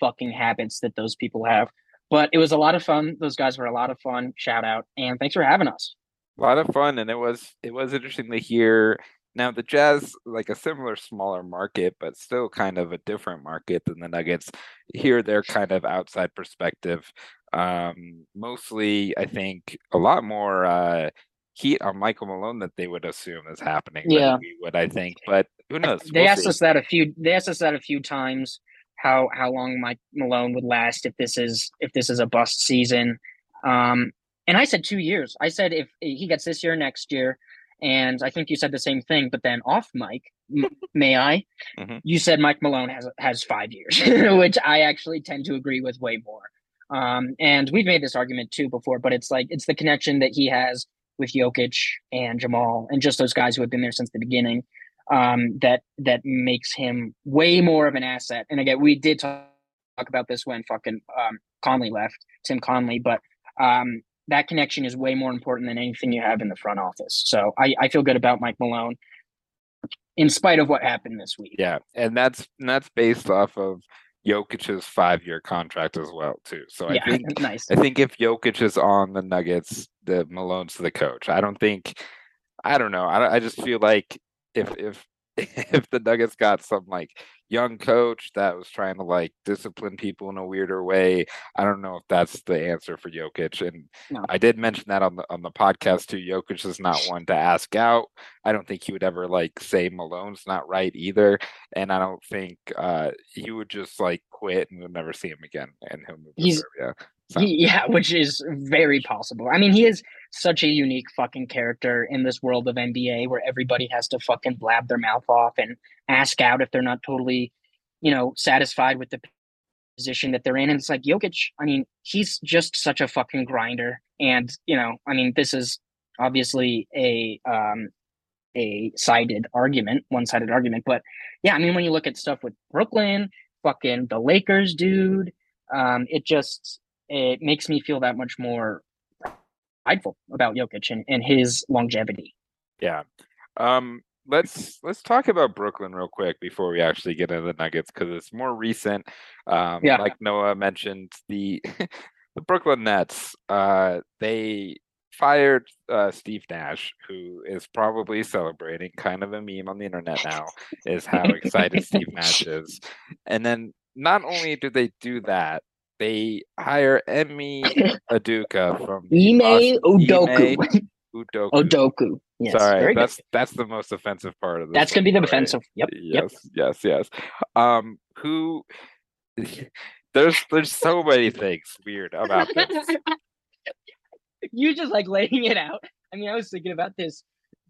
fucking habits that those people have. But it was a lot of fun. Those guys were a lot of fun. Shout out and thanks for having us. A lot of fun, and it was it was interesting to hear Now the Jazz, like a similar smaller market, but still kind of a different market than the Nuggets. Here, they're kind of outside perspective. Um, mostly, I think a lot more uh, heat on Michael Malone that they would assume is happening. Yeah, we I think, but who knows? They we'll asked see. us that a few. They asked us that a few times. How how long Mike Malone would last if this is if this is a bust season. Um, and I said two years. I said if he gets this year, next year, and I think you said the same thing. But then off mic, m- may I? Mm-hmm. You said Mike Malone has has five years, which I actually tend to agree with way more. Um, and we've made this argument too before, but it's like it's the connection that he has with Jokic and Jamal and just those guys who have been there since the beginning um, that that makes him way more of an asset. And again, we did talk, talk about this when fucking um, Connelly left, Tim Connelly, but um, that connection is way more important than anything you have in the front office. So I, I feel good about Mike Malone in spite of what happened this week. Yeah, and that's and that's based off of Jokic's five-year contract as well, too. So I think nice. I think if Jokic is on the Nuggets, the Malone's the coach. I don't think. I don't know. I, I just feel like if if if the Nuggets got some like young coach that was trying to like discipline people in a weirder way. I don't know if that's the answer for Jokic. And no. I did mention that on the on the podcast too. Jokic is not one to ask out. I don't think he would ever like say Malone's not right either. And I don't think uh he would just like quit and we'll never see him again and he'll move He's, to Serbia. So. Yeah, which is very possible. I mean, he is such a unique fucking character in this world of NBA where everybody has to fucking blab their mouth off and ask out if they're not totally, you know, satisfied with the position that they're in. And it's like Jokic, I mean, he's just such a fucking grinder. And, you know, I mean, this is obviously a um a sided argument, one sided argument. But yeah, I mean, when you look at stuff with Brooklyn, fucking the Lakers, dude, um, it just it makes me feel that much more prideful about Jokic and, and his longevity. Yeah. Um, let's let's talk about Brooklyn real quick before we actually get into the Nuggets because it's more recent. Um, yeah. like Noah mentioned, the the Brooklyn Nets, uh, they fired uh, Steve Nash, who is probably celebrating, kind of a meme on the internet now, is how excited Steve Nash is. And then not only do they do that, they hire Emi Aduka from Ime Udoka. Udoka. Udoka. Yes, Sorry, that's good. that's the most offensive part of this. That's gonna be the right? offensive. Yep. Yes, yep. yes, yes. Um, who? There's there's so many things weird about this. you just like laying it out. I mean, I was thinking about this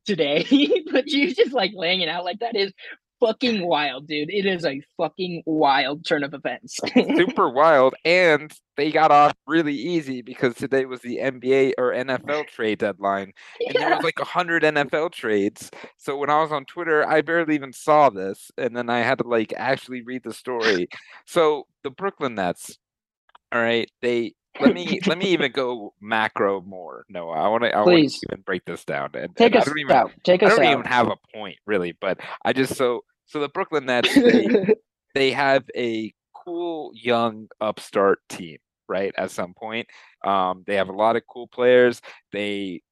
today, but you just like laying it out like that is fucking wild, dude. It is a fucking wild turn of events. Super wild. And they got off really easy because today was the NBA or NFL trade deadline. And yeah. there was like a hundred NFL trades. So when I was on Twitter, I barely even saw this. And then I had to like actually read the story. So the Brooklyn Nets, all right, they let me let me even go macro more. No, I want to. I want to even break this down. And, take and us I don't even, out. Take us I don't out. even have a point really, but I just so so the Brooklyn Nets they, they have a cool young upstart team, right? At some point, um, they have a lot of cool players. They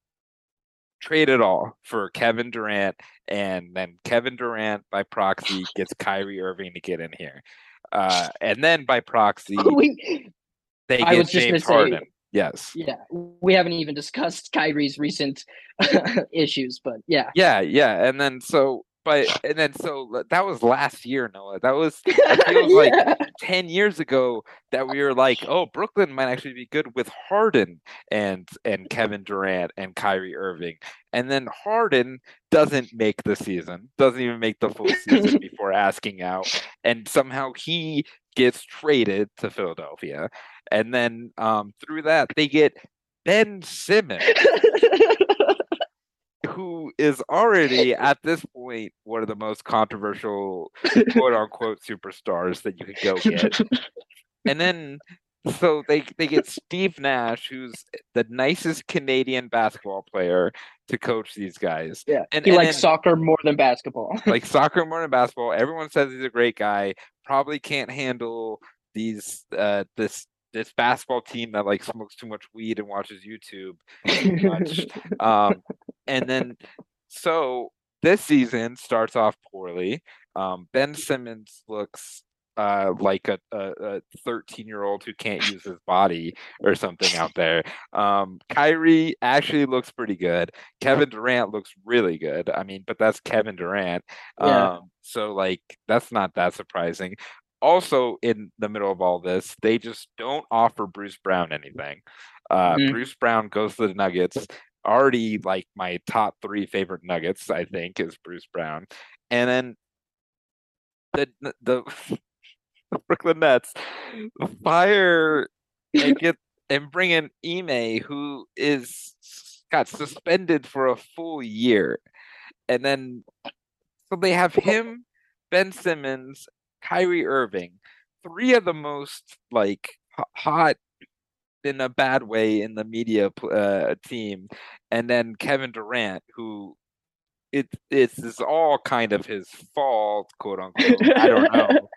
trade it all for Kevin Durant, and then Kevin Durant by proxy gets Kyrie Irving to get in here. Uh, and then by proxy, they get James Harden. Say, yes. Yeah, we haven't even discussed Kyrie's recent issues, but yeah. Yeah, yeah, and then so but and then so that was last year, Noah. That was it feels yeah. like ten years ago that we were like, oh, Brooklyn might actually be good with Harden and and Kevin Durant and Kyrie Irving. And then Harden doesn't make the season, doesn't even make the full season before asking out. And somehow he gets traded to Philadelphia. And then um, through that, they get Ben Simmons, who is already at this point one of the most controversial quote unquote superstars that you could go get. And then so they they get Steve Nash, who's the nicest Canadian basketball player to coach these guys. Yeah, and, he and likes then, soccer more than basketball. like soccer more than basketball. Everyone says he's a great guy. Probably can't handle these uh this this basketball team that like smokes too much weed and watches YouTube too much. um, and then so this season starts off poorly. Um, ben Simmons looks uh like a, a 13 year old who can't use his body or something out there. Um Kyrie actually looks pretty good. Kevin Durant looks really good. I mean but that's Kevin Durant. Yeah. um so like that's not that surprising. Also in the middle of all this they just don't offer Bruce Brown anything. Uh mm-hmm. Bruce Brown goes to the Nuggets already like my top 3 favorite Nuggets I think is Bruce Brown. And then the the the Brooklyn Nets fire and get and bring in Ime, who is got suspended for a full year, and then so they have him, Ben Simmons, Kyrie Irving, three of the most like hot in a bad way in the media uh, team, and then Kevin Durant, who it it's all kind of his fault, quote unquote. I don't know.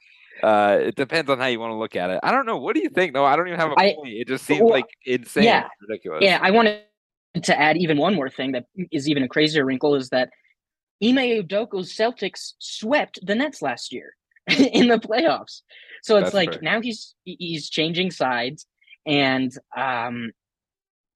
Uh, it depends on how you want to look at it. I don't know. What do you think? No, I don't even have a point. It just seems well, like insane, yeah, ridiculous. Yeah, I wanted to add even one more thing that is even a crazier wrinkle is that Ime Udoka's Celtics swept the Nets last year in the playoffs. So it's That's like now he's he's changing sides, and um,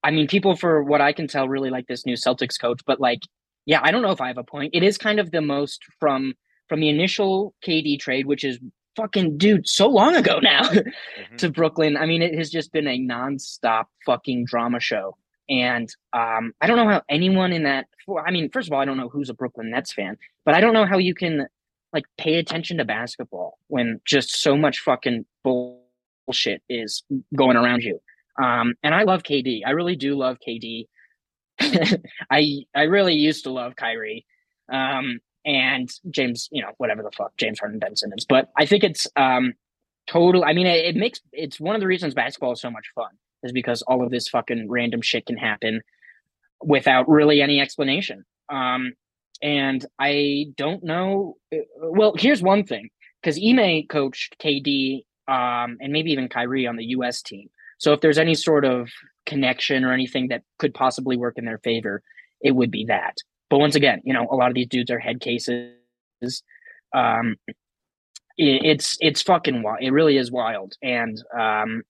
I mean, people for what I can tell really like this new Celtics coach, but like, yeah, I don't know if I have a point. It is kind of the most from from the initial KD trade, which is fucking dude so long ago now mm-hmm. to Brooklyn. I mean, it has just been a nonstop fucking drama show. And um, I don't know how anyone in that. I mean, first of all, I don't know who's a Brooklyn Nets fan, but I don't know how you can like pay attention to basketball when just so much fucking bullshit is going around you. Um, and I love KD. I really do love KD. I I really used to love Kyrie. Um, and James, you know, whatever the fuck, James Harden, Ben Simmons. But I think it's um total. I mean, it, it, makes it's one of the reasons basketball is so much fun is because all of this fucking random shit can happen without really any explanation. Um, and I don't know. Well, here's one thing because Ime coached KD um, and maybe even Kyrie on the U.S. team. So if there's any sort of connection or anything that could possibly work in their favor, it would be that. But once again, you know, a lot of these dudes are head cases. Um, it, it's it's fucking wild. It really is wild, and um,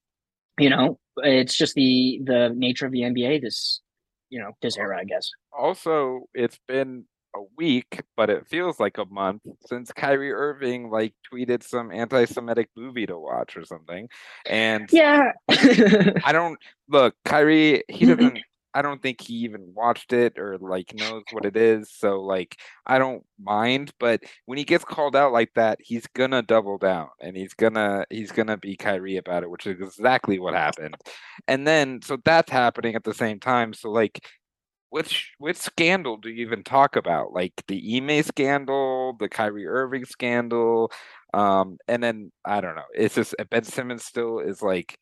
you know, it's just the the nature of the NBA. This you know this era, I guess. Also, it's been a week, but it feels like a month since Kyrie Irving like tweeted some anti-Semitic movie to watch or something. And yeah, I don't look Kyrie. He mm-hmm. doesn't I don't think he even watched it or like knows what it is. So like I don't mind, but when he gets called out like that, he's gonna double down and he's gonna he's gonna be Kyrie about it, which is exactly what happened. And then so that's happening at the same time. So like which which scandal do you even talk about? Like the Ime scandal, the Kyrie Irving scandal, um, and then I don't know. It's just Ben Simmons still is like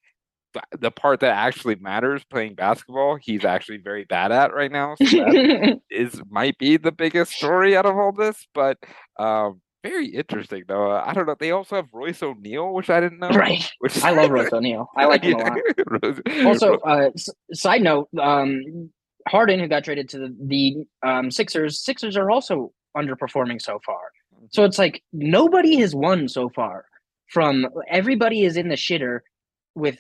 the part that actually matters playing basketball he's actually very bad at right now so that is might be the biggest story out of all this but um very interesting though. Uh, i don't know they also have Royce O'Neale which i didn't know. Right. Which i love Royce O'Neale. I like him a lot. Also uh side note um harden who got traded to the, the um sixers sixers are also underperforming so far so mm-hmm. it's like nobody has won so far from everybody is in the shitter with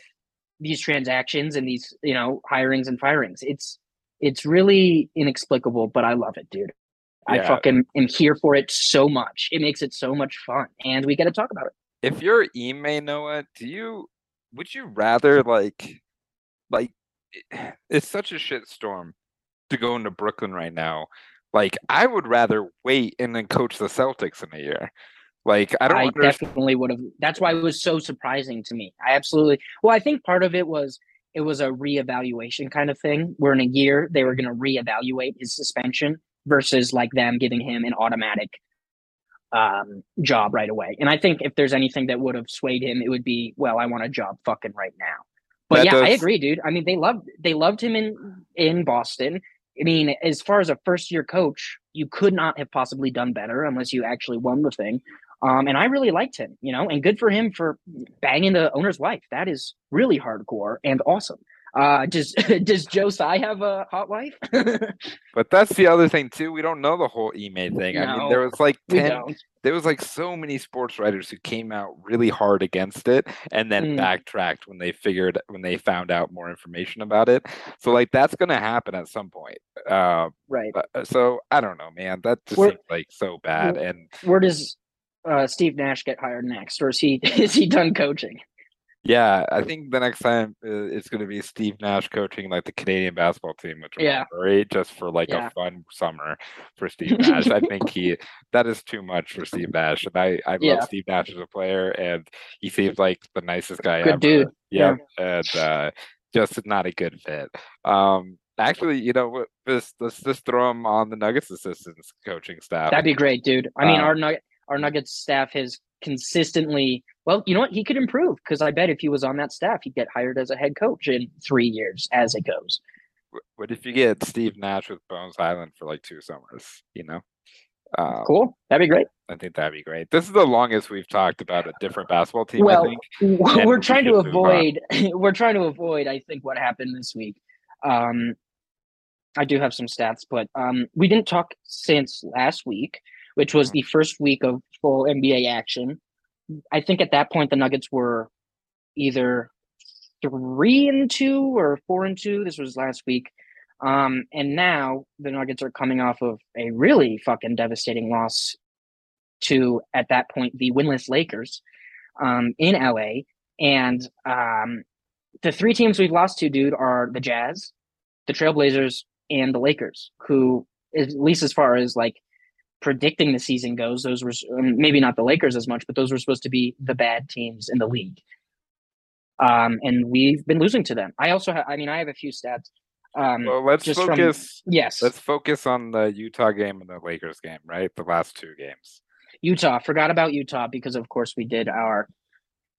these transactions and these you know hirings and firings. It's it's really inexplicable, but I love it, dude. Yeah. I fucking am here for it so much. It makes it so much fun, and we get to talk about it. If you're Ime Noah, do you would you rather like like it's such a shitstorm to go into Brooklyn right now. Like I would rather wait and then coach the Celtics in a year. Like I don't. I understand. definitely would have. That's why it was so surprising to me. I absolutely. Well, I think part of it was it was a reevaluation kind of thing. Where in a year they were going to reevaluate his suspension versus like them giving him an automatic um, job right away. And I think if there's anything that would have swayed him, it would be, well, I want a job fucking right now. But that yeah, does... I agree, dude. I mean, they loved they loved him in in Boston. I mean, as far as a first year coach, you could not have possibly done better unless you actually won the thing. Um, and I really liked him, you know, and good for him for banging the owner's wife. That is really hardcore and awesome. Uh, does does Joe Tsai have a hot wife? But that's the other thing too. We don't know the whole Ime thing. I mean, there was like ten. There was like so many sports writers who came out really hard against it, and then Mm. backtracked when they figured when they found out more information about it. So like that's gonna happen at some point. Uh, Right. uh, so I don't know, man. That just Where- seems like so bad. And Where does uh, Steve Nash get hired next, or is he is he done coaching? Yeah, I think the next time uh, it's gonna be Steve Nash coaching like the Canadian basketball team, which would Yeah. be great just for like Yeah. a fun summer for Steve Nash. I think he that is too much for Steve Nash, and I I love Steve Nash as a player, and he seems like the nicest guy Good ever. dude. Yep, and uh, just not a good fit. Um, actually, you know, what, this let's just throw him on the Nuggets assistants coaching staff. That'd be great, dude. I mean, Uh, our Nugget our Nuggets staff has consistently. Well, you know what? He could improve because I bet if he was on that staff, he'd get hired as a head coach in three years as it goes. Wh- What if you get Steve Nash with Bones Hyland for like two summers? You know, um, Cool. That'd be great. I think that'd be great. This is the longest we've talked about a different basketball team. I Well, think. we're we trying to should move on. avoid. We're trying to avoid. I think what happened this week. Um, I do have some stats, but um, we didn't talk since last week, which was the first week of full NBA action. I think at that point the Nuggets were either three and two or four and two. This was last week. Um, and now the Nuggets are coming off of a really fucking devastating loss to, at that point, the winless Lakers um, in LA. And um, the three teams we've lost to, dude, are the Jazz, the Trailblazers, and the Lakers, who, at least as far as like predicting the season goes, those were um, maybe not the Lakers as much, but those were supposed to be the bad teams in the league. Um, and we've been losing to them. I also, ha- I mean, I have a few stats. Um, Well, let's just from- focus. yes, Let's focus on the Utah game and the Lakers game, right? The last two games. Utah. Forgot about Utah because, of course, we did our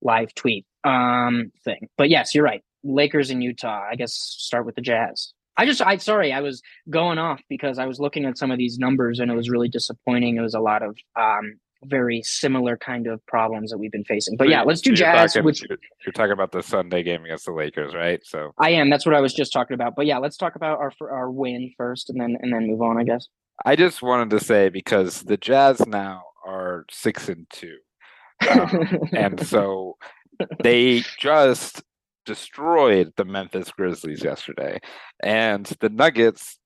live tweet um thing. But yes, you're right. Lakers and Utah. I guess start with the Jazz. I just, I sorry, I was going off because I was looking at some of these numbers and it was really disappointing. It was a lot of um very similar kind of problems that we've been facing. But So yeah, let's do Jazz, talking- which you're, you're talking about the Sunday game against the Lakers, right? So I am. That's what I was just talking about. But yeah, let's talk about our our win first, and then and then move on. I guess. I just wanted to say because the Jazz now are six and two, um, and so they just destroyed the Memphis Grizzlies yesterday, and the Nuggets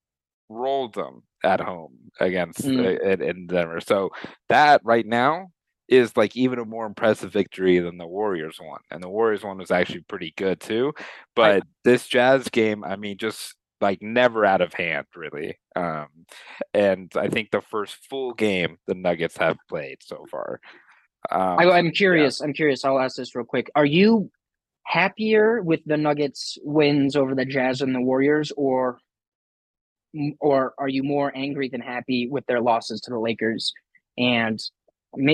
rolled them at home against Mm. uh, in, in Denver. So that right now is like even a more impressive victory than the Warriors one, and the Warriors one was actually pretty good too. But this Jazz game, I mean, just like never out of hand, really. Um, and I think the first full game the Nuggets have played so far. Um, I, I'm curious. I'm curious. I'll ask this real quick. Are you happier with the Nuggets wins over the Jazz and the Warriors, or or are you more angry than happy with their losses to the Lakers and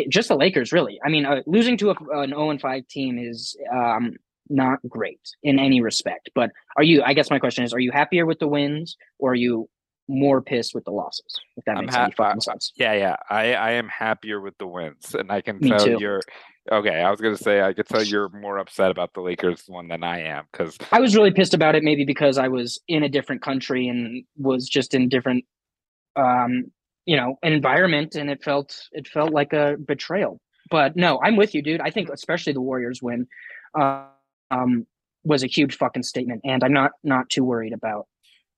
just the Lakers? Really, I mean, uh, losing to a, an 0 and 5 team is um, not great in any respect. But are you? I guess my question is: Are you happier with the wins, or are you more pissed with the losses? If that I'm makes ha- any fucking sense. Yeah, yeah. I, I am happier with the wins, and I can Me tell too. you're okay. I was gonna say I could tell you're more upset about the Lakers one than I am because I was really pissed about it, maybe because I was in a different country and was just in different, um, you know, environment, and it felt it felt like a betrayal. But no, I'm with you, dude. I think especially the Warriors win, uh, um, was a huge fucking statement, and I'm not not too worried about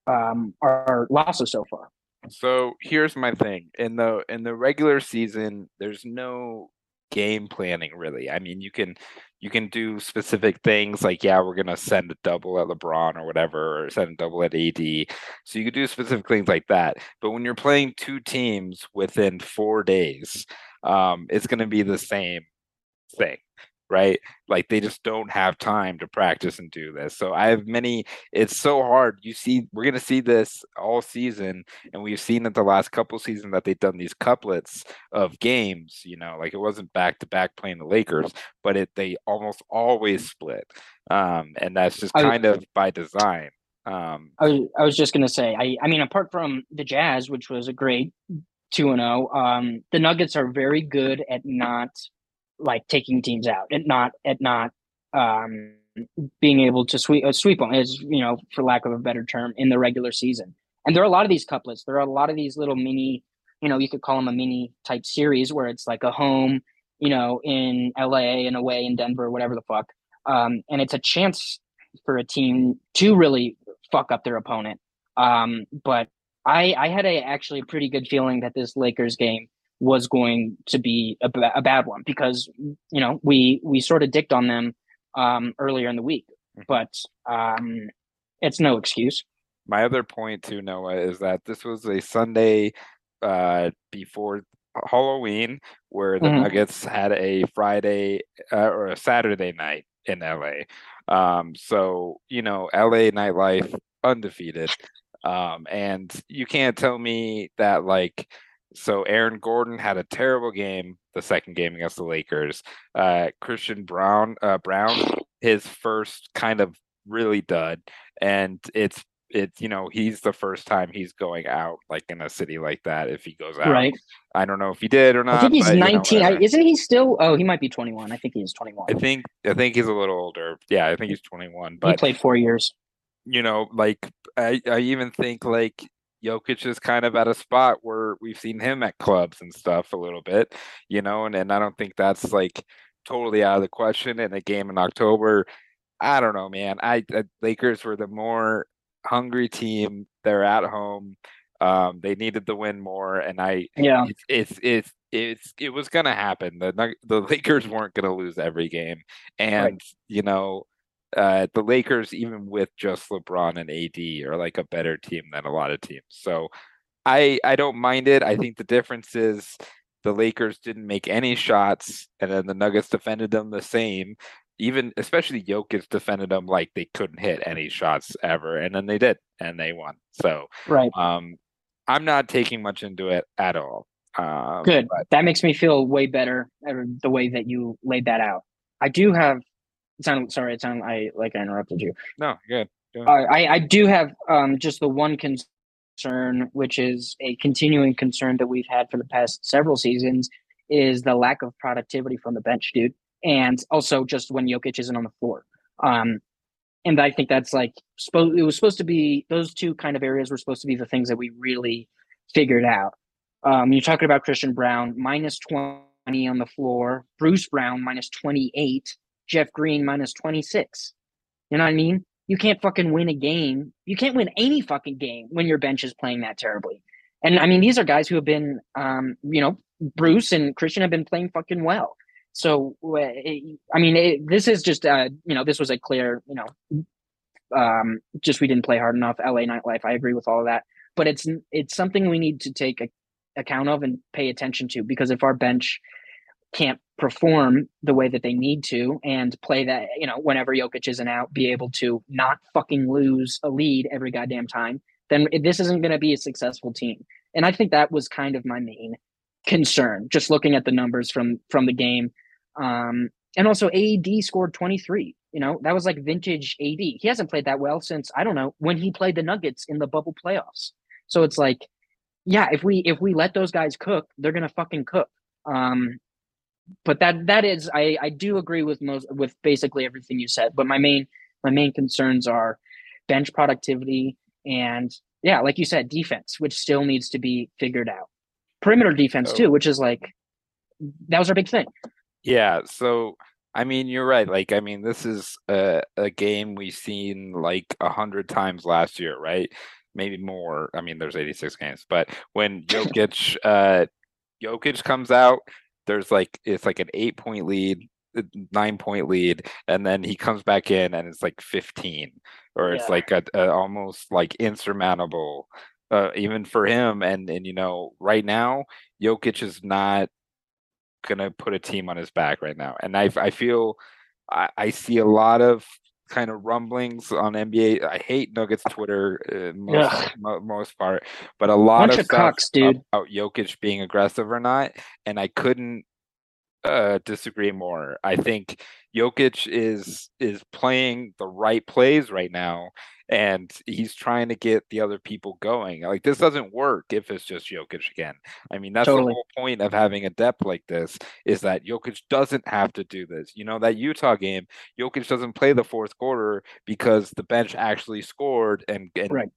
um our losses so far. So here's my thing. In the in the regular season, there's no game planning really. I mean, you can you can do specific things like yeah, we're gonna send a double at LeBron or whatever, or send a double at AD. So you could do specific things like that. But when you're playing two teams within four days, um, it's gonna be the same thing. Right, like they just don't have time to practice and do this. So I have many. It's so hard. You see, we're gonna see this all season and we've seen it the last couple seasons that they've done these couplets of games you know like it wasn't back to back playing the lakers but it they almost always split um and that's just I- kind of by design um I was I was just gonna say, I I mean, apart from the Jazz, which was a great two and zero, um, the Nuggets are very good at not like taking teams out, and not at not um being able to sweep uh, sweep them is you know for lack of a better term in the regular season. And there are a lot of these couplets. There are a lot of these little mini, you know, you could call them a mini type series where it's like a home, you know, in LA and away in Denver, whatever the fuck. Um, and it's a chance for a team to really fuck up their opponent. Um, but I I had a actually pretty good feeling that this Lakers game was going to be a, a bad one because you know we we sort of dicked on them um, earlier in the week, mm-hmm. but um, it's no excuse. My other point too, Noah, is that this was a Sunday uh, before Halloween where the mm-hmm. Nuggets had a Friday uh, or a Saturday night in LA. Um, so you know, LA nightlife undefeated. Um, and you can't tell me that like so Aaron Gordon had a terrible game the second game against the Lakers. Uh, Christian Braun uh, Brown his first kind of really dud and it's it's you know he's the first time he's going out like in a city like that if he goes out. Right. I don't know if he did or not i think he's but, 19 you know, isn't he still oh he might be 21 i think he's 21 i think i think he's a little older. Yeah i think he's 21 but he played four years. you know, like I, I even think like Jokic is kind of at a spot where we've seen him at clubs and stuff a little bit, you know, and, and I don't think that's like totally out of the question in a game in October. I don't know, man. I, I Lakers were the more hungry team. They're at home. Um, they needed the win more, and I yeah, it's it's it's, it's it was gonna happen. The the Lakers weren't gonna lose every game, and right. you know uh, the Lakers, even with just LeBron and AD, are like a better team than a lot of teams. So I I don't mind it. I think the difference is the Lakers didn't make any shots, and then the Nuggets defended them the same. Even especially Jokic defended them like they couldn't hit any shots ever, and then they did, and they won. So right, um, I'm not taking much into it at all. Um, Good. But... That makes me feel way better the way that you laid that out. I do have sound sorry, it sound I like I interrupted you. No, good. Uh, I I do have um just the one concern, which is a continuing concern that we've had for the past several seasons, is the lack of productivity from the bench, dude, and also just when Jokic isn't on the floor. Um, and I think that's like supposed. It was supposed to be those two kind of areas were supposed to be the things that we really figured out. Um, you're talking about Christian Braun minus twenty on the floor, Bruce Brown minus twenty eight, Jeff Green minus 26. You know what I mean? You can't fucking win a game. You can't win any fucking game when your bench is playing that terribly. And I mean, these are guys who have been, um, you know, Bruce and Christian have been playing fucking well. So, I mean, it, this is just, uh, you know, this was a clear, you know, um, just we didn't play hard enough. LA nightlife. I agree with all of that, but it's it's something we need to take a, account of and pay attention to because if our bench can't perform the way that they need to and play that, you know, whenever Jokic isn't out, be able to not fucking lose a lead every goddamn time, then this isn't going to be a successful team. And I think that was kind of my main concern, just looking at the numbers from from the game. Um, and also AD scored 23. You know, that was like vintage AD. He hasn't played that well since I don't know when he played the Nuggets in the bubble playoffs. So it's like, yeah, if we if we let those guys cook, they're gonna fucking cook. Um, but that that is I I do agree with most with basically everything you said. But my main my main concerns are bench productivity and yeah, like you said, defense, which still needs to be figured out. Perimeter defense oh. too, which is like that was our big thing. Yeah, so I mean, you're right. Like, I mean, this is a, a game we've seen like a hundred times last year, right? Maybe more. I mean, there's 86 games, but when Jokic, uh, Jokic comes out, there's like it's like an eight point lead uh, nine point lead and then he comes back in and it's like 15 or it's like a, a, almost like insurmountable uh, even for him and and you know right now Jokic is not gonna put a team on his back right now and I I feel I, I see a lot of kind of rumblings on NBA. I hate Nuggets Twitter uh, most, most part, but a lot Bunch of, of stuff dude. about Jokic being aggressive or not, and I couldn't uh, disagree more. I think Jokic is is playing the right plays right now, and he's trying to get the other people going. Like this doesn't work if it's just Jokic again. I mean, that's totally. the whole point of having a depth like this is that Jokic doesn't have to do this. You know, that Utah game, Jokic doesn't play the fourth quarter because the bench actually scored and, and right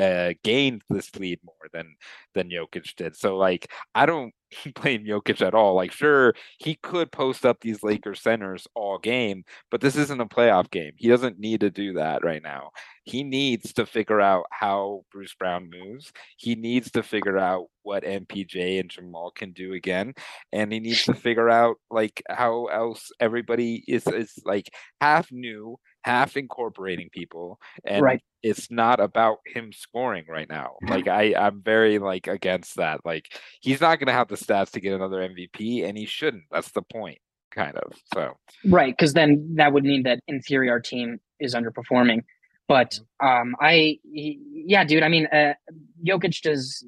uh, gained this lead more than than Jokic did. So like I don't blame Jokic at all. Like sure he could post up these Lakers centers all game, but this isn't a playoff game. He doesn't need to do that right now. He needs to figure out how Bruce Brown moves. He needs to figure out what MPJ and Jamal can do again, and he needs to figure out like how else everybody is is like half new half incorporating people and right. it's not about him scoring right now like i i'm very like against that like he's not going to have the stats to get another mvp and he shouldn't that's the point kind of so right because then that would mean that in theory our team is underperforming but mm-hmm. um i yeah dude i mean uh Jokic does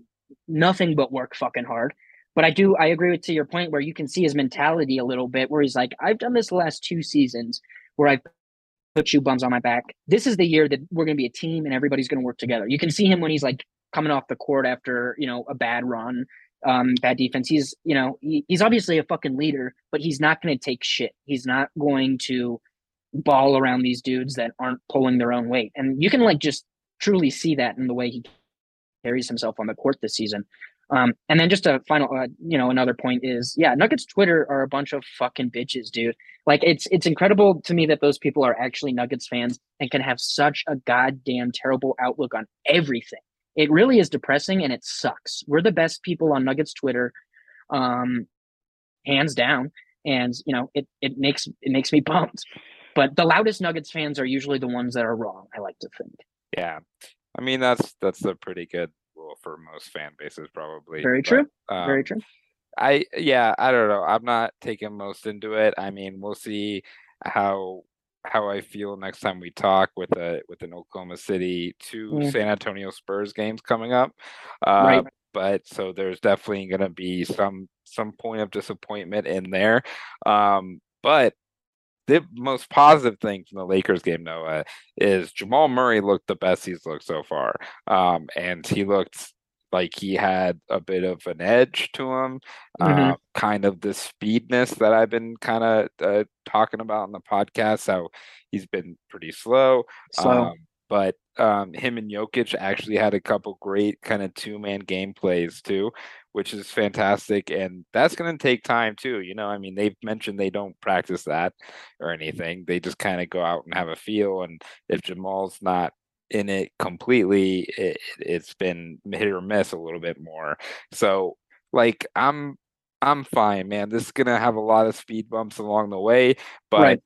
nothing but work fucking hard but I do I agree with to your point where you can see his mentality a little bit where he's like I've done this the last two seasons where I've put shoe bums on my back. This is the year that we're going to be a team and everybody's going to work together. You can see him when he's like coming off the court after you know a bad run, um, bad defense. He's you know he, he's obviously a fucking leader, but he's not going to take shit. He's not going to ball around these dudes that aren't pulling their own weight, and you can like just truly see that in the way he carries himself on the court this season. Um, and then just a final, uh, you know, another point is, yeah, Nuggets Twitter are a bunch of fucking bitches, dude. Like it's it's incredible to me that those people are actually Nuggets fans and can have such a goddamn terrible outlook on everything. It really is depressing and it sucks. We're the best people on Nuggets Twitter, um, hands down. And you know, it it makes it makes me pumped. But the loudest Nuggets fans are usually the ones that are wrong. I like to think. Yeah, I mean that's that's a pretty good for most fan bases, probably. Very true. um, Very true. I yeah, I don't know. I'm not taking most into it. I mean, we'll see how how I feel next time we talk with a with an Oklahoma City two. San Antonio Spurs games coming up. Uh, right. But so there's definitely going to be some some point of disappointment in there. Um, but the most positive thing from the Lakers game, Noah, is Jamal Murray looked the best he's looked so far. Um, and he looked like he had a bit of an edge to him, mm-hmm. uh, kind of the speedness that I've been kind of uh, talking about in the podcast. How he's been pretty slow. So, um, but um, him and Jokic actually had a couple great kind of two man game plays too, which is fantastic. And that's going to take time too. You know, I mean, they've mentioned they don't practice that or anything. They just kind of go out and have a feel. And if Jamal's not in it completely, it, it's been hit or miss a little bit more. So, like, I'm I'm fine, man. This is gonna have a lot of speed bumps along the way, but right.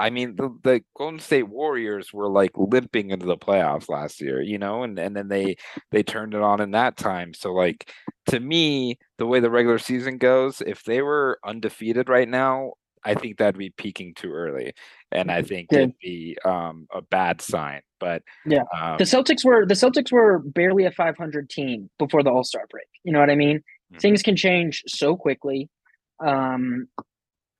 I mean, the, the Golden State Warriors were like limping into the playoffs last year, you know, and, and then they they turned it on in that time. So like to me, the way the regular season goes, if they were undefeated right now, I think that'd be peaking too early, and I think yeah. it'd be um, a bad sign. But yeah, um, the Celtics were the Celtics were barely a 500 team before the All Star break. You know what I mean? Mm-hmm. Things can change so quickly. Um,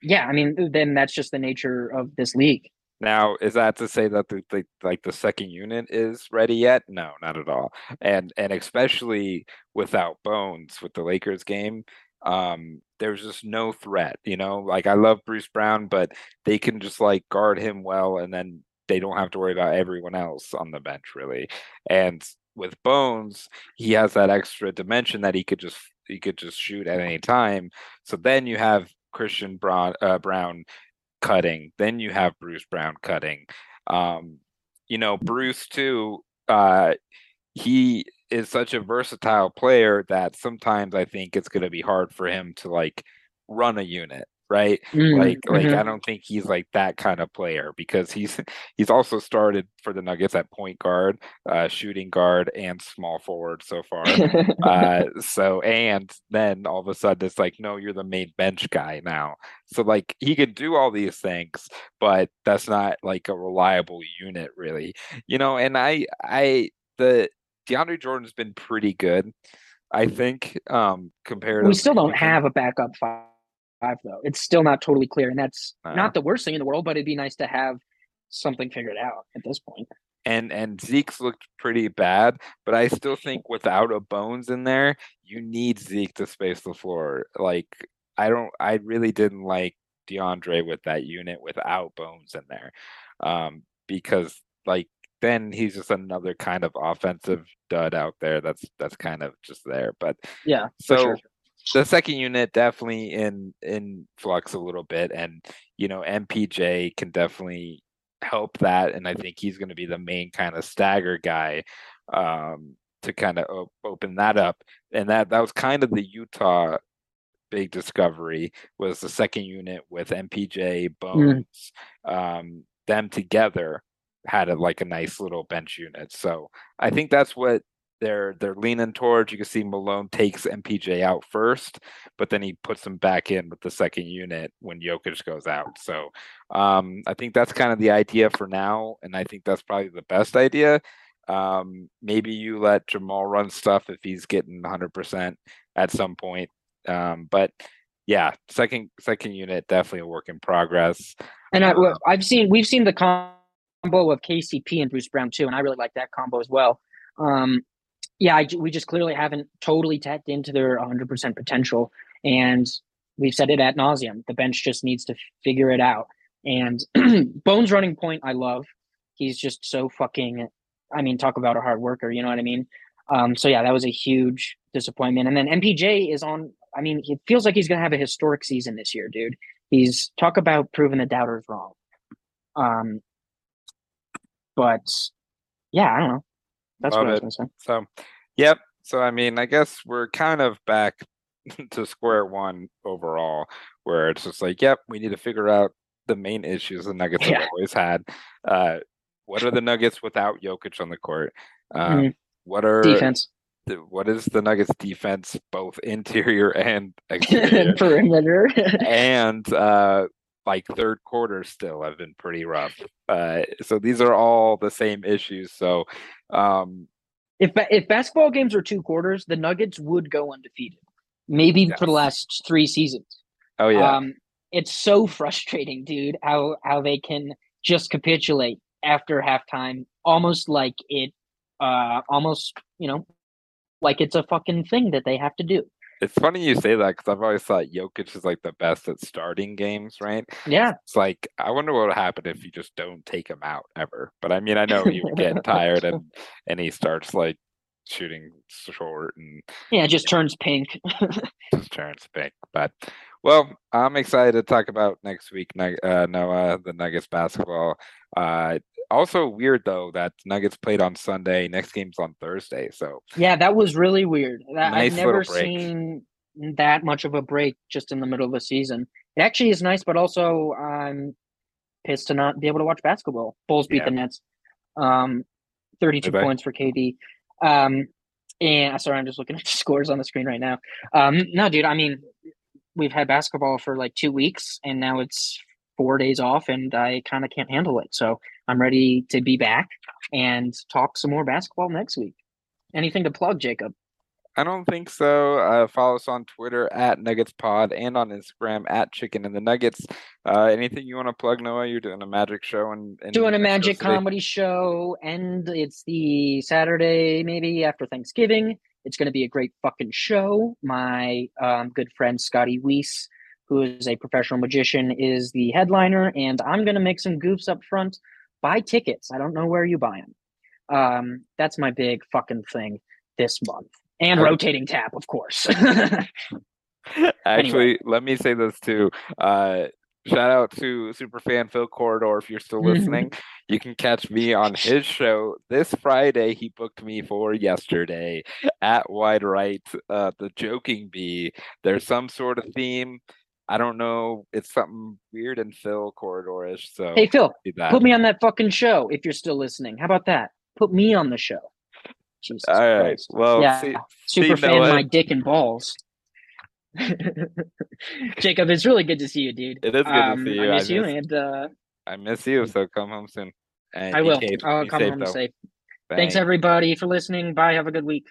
yeah, I mean, then that's just the nature of this league. Now, is that to say that the, the, like the second unit is ready yet? No, not at all. And and especially without Bones with the Lakers game, um, there's just no threat. You know, like I love Bruce Brown, but they can just like guard him well, and then they don't have to worry about everyone else on the bench really. And with Bones, he has that extra dimension that he could just he could just shoot at any time. So then you have Christian Braun, uh, Braun cutting. Then you have Bruce Brown cutting. Um, you know, Bruce too. Uh, he is such a versatile player that sometimes I think it's going to be hard for him to like run a unit right? Mm, like like mm-hmm. I don't think he's like that kind of player because he's he's also started for the Nuggets at point guard, uh, shooting guard, and small forward so far. uh, so and then all of a sudden it's like, no, you're the main bench guy now. So like he can do all these things, but that's not like a reliable unit, really. You know, and I I the DeAndre Jordan's been pretty good. I think um compared to we still don't have a backup five though. It's still not totally clear, and that's Uh. not the worst thing in the world. But it'd be nice to have something figured out at this point. and and Zeke's looked pretty bad, but I still think without a Bones in there, you need Zeke to space the floor. Like I don't, I really didn't like DeAndre with that unit without Bones in there, um, because like then he's just another kind of offensive dud out there. That's that's kind of just there, but Yeah, so sure. The second unit definitely in in flux a little bit and you know mpj can definitely help that and i think he's going to be the main kind of stagger guy um to kind of op- open that up and that that was kind of the utah big discovery was the second unit with mpj bones um them together had a, like a nice little bench unit so i think that's what they're they're leaning towards. You can see Malone takes MPJ out first, but then he puts him back in with the second unit when Jokic goes out. So um, I think that's kind of the idea for now, and I think that's probably the best idea. Um, maybe you let Jamal run stuff if he's getting 100% at some point. Um, but yeah, second second unit definitely a work in progress. And I, well, I've seen we've seen the combo of KCP and Bruce Brown too, and I really like that combo as well. Um, yeah, I, we just clearly haven't totally tapped into their 100% potential, and we've said it at nauseum. The bench just needs to figure it out. And Bones running point, I love. He's just so fucking. I mean, talk about a hard worker. You know what I mean? Um, so yeah, that was a huge disappointment. And then MPJ is on. I mean, it feels like he's gonna have a historic season this year, dude. He's talk about proving the doubters wrong. Um, but yeah, I don't know. That's Love what I was it. gonna say. So, yep. So I mean, I guess we're kind of back to square one overall, where it's just like, yep, we need to figure out the main issues the Nuggets Yeah. have always had. Uh, what are the Nuggets without Jokic on the court? Um, Mhm. What are Defense, the, what is the Nuggets defense, both interior and exterior? perimeter. and uh like third quarter still have been pretty rough. Uh so these are all the same issues. So um if if basketball games were two quarters, the Nuggets would go undefeated. Maybe for the last three seasons. oh yeah. Um, it's so frustrating, dude. How how they can just capitulate after halftime, almost like it, uh, almost you know, like it's a fucking thing that they have to do. It's funny you say that because I've always thought Jokic is like the best at starting games, right? Yeah, It's like I wonder what would happen if you just don't take him out ever. But I mean, I know he would get tired and and he starts like shooting short and yeah, it just turns pink. just turns pink. But well, I'm excited to talk about next week. Uh, Noah, the Nuggets basketball. Uh, also weird though that Nuggets played on Sunday. Next game's on Thursday. So yeah, that was really weird. That, Nice I've never seen that much of a break just in the middle of the season. It actually is nice, but also I'm pissed to not be able to watch basketball. Bulls beat Yeah. the Nets. Um, 32 Did they? points for KD. Um, and sorry, I'm just looking at the scores on the screen right now. Um, no, dude, I mean, we've had basketball for like two weeks and now it's four days off and I kind of can't handle it. So I'm ready to be back and talk some more basketball next week. Anything to plug, Jacob? I don't think so. Uh, follow us on Twitter at Nuggets Pod and on Instagram at Chicken and the Nuggets. Uh, anything you want to plug, Noah? You're doing a magic show and Doing a magic comedy show, and it's the Saturday maybe after Thanksgiving. It's going to be a great fucking show. My um, good friend Scotty Weiss, who is a professional magician, is the headliner, and I'm going to make some goofs up front. Buy tickets. I don't know where you buy them. Um, that's my big fucking thing this month. And rotating tap, of course. Actually, let me say this too. Uh, shout out to superfan Phil Corridor if you're still listening. you can catch me on his show this Friday. He booked me for yesterday at Wide Right, uh, the Joking Bee. There's some sort of theme. I don't know. It's something weird and Phil Corridorish. So hey, Phil, put me on that fucking show if you're still listening. How about that? Put me on the show. Jesus All right. Christ. Well, Yeah. see, super see, fan Noah. my dick and balls. Jacob, it's really good to see you, dude. It is good to Um, see you. I I miss you, miss- and uh, I miss you. So come home soon. And I will. safe- I'll come safe, home though. safe. Thanks. everybody, for listening. Bye. Have a good week.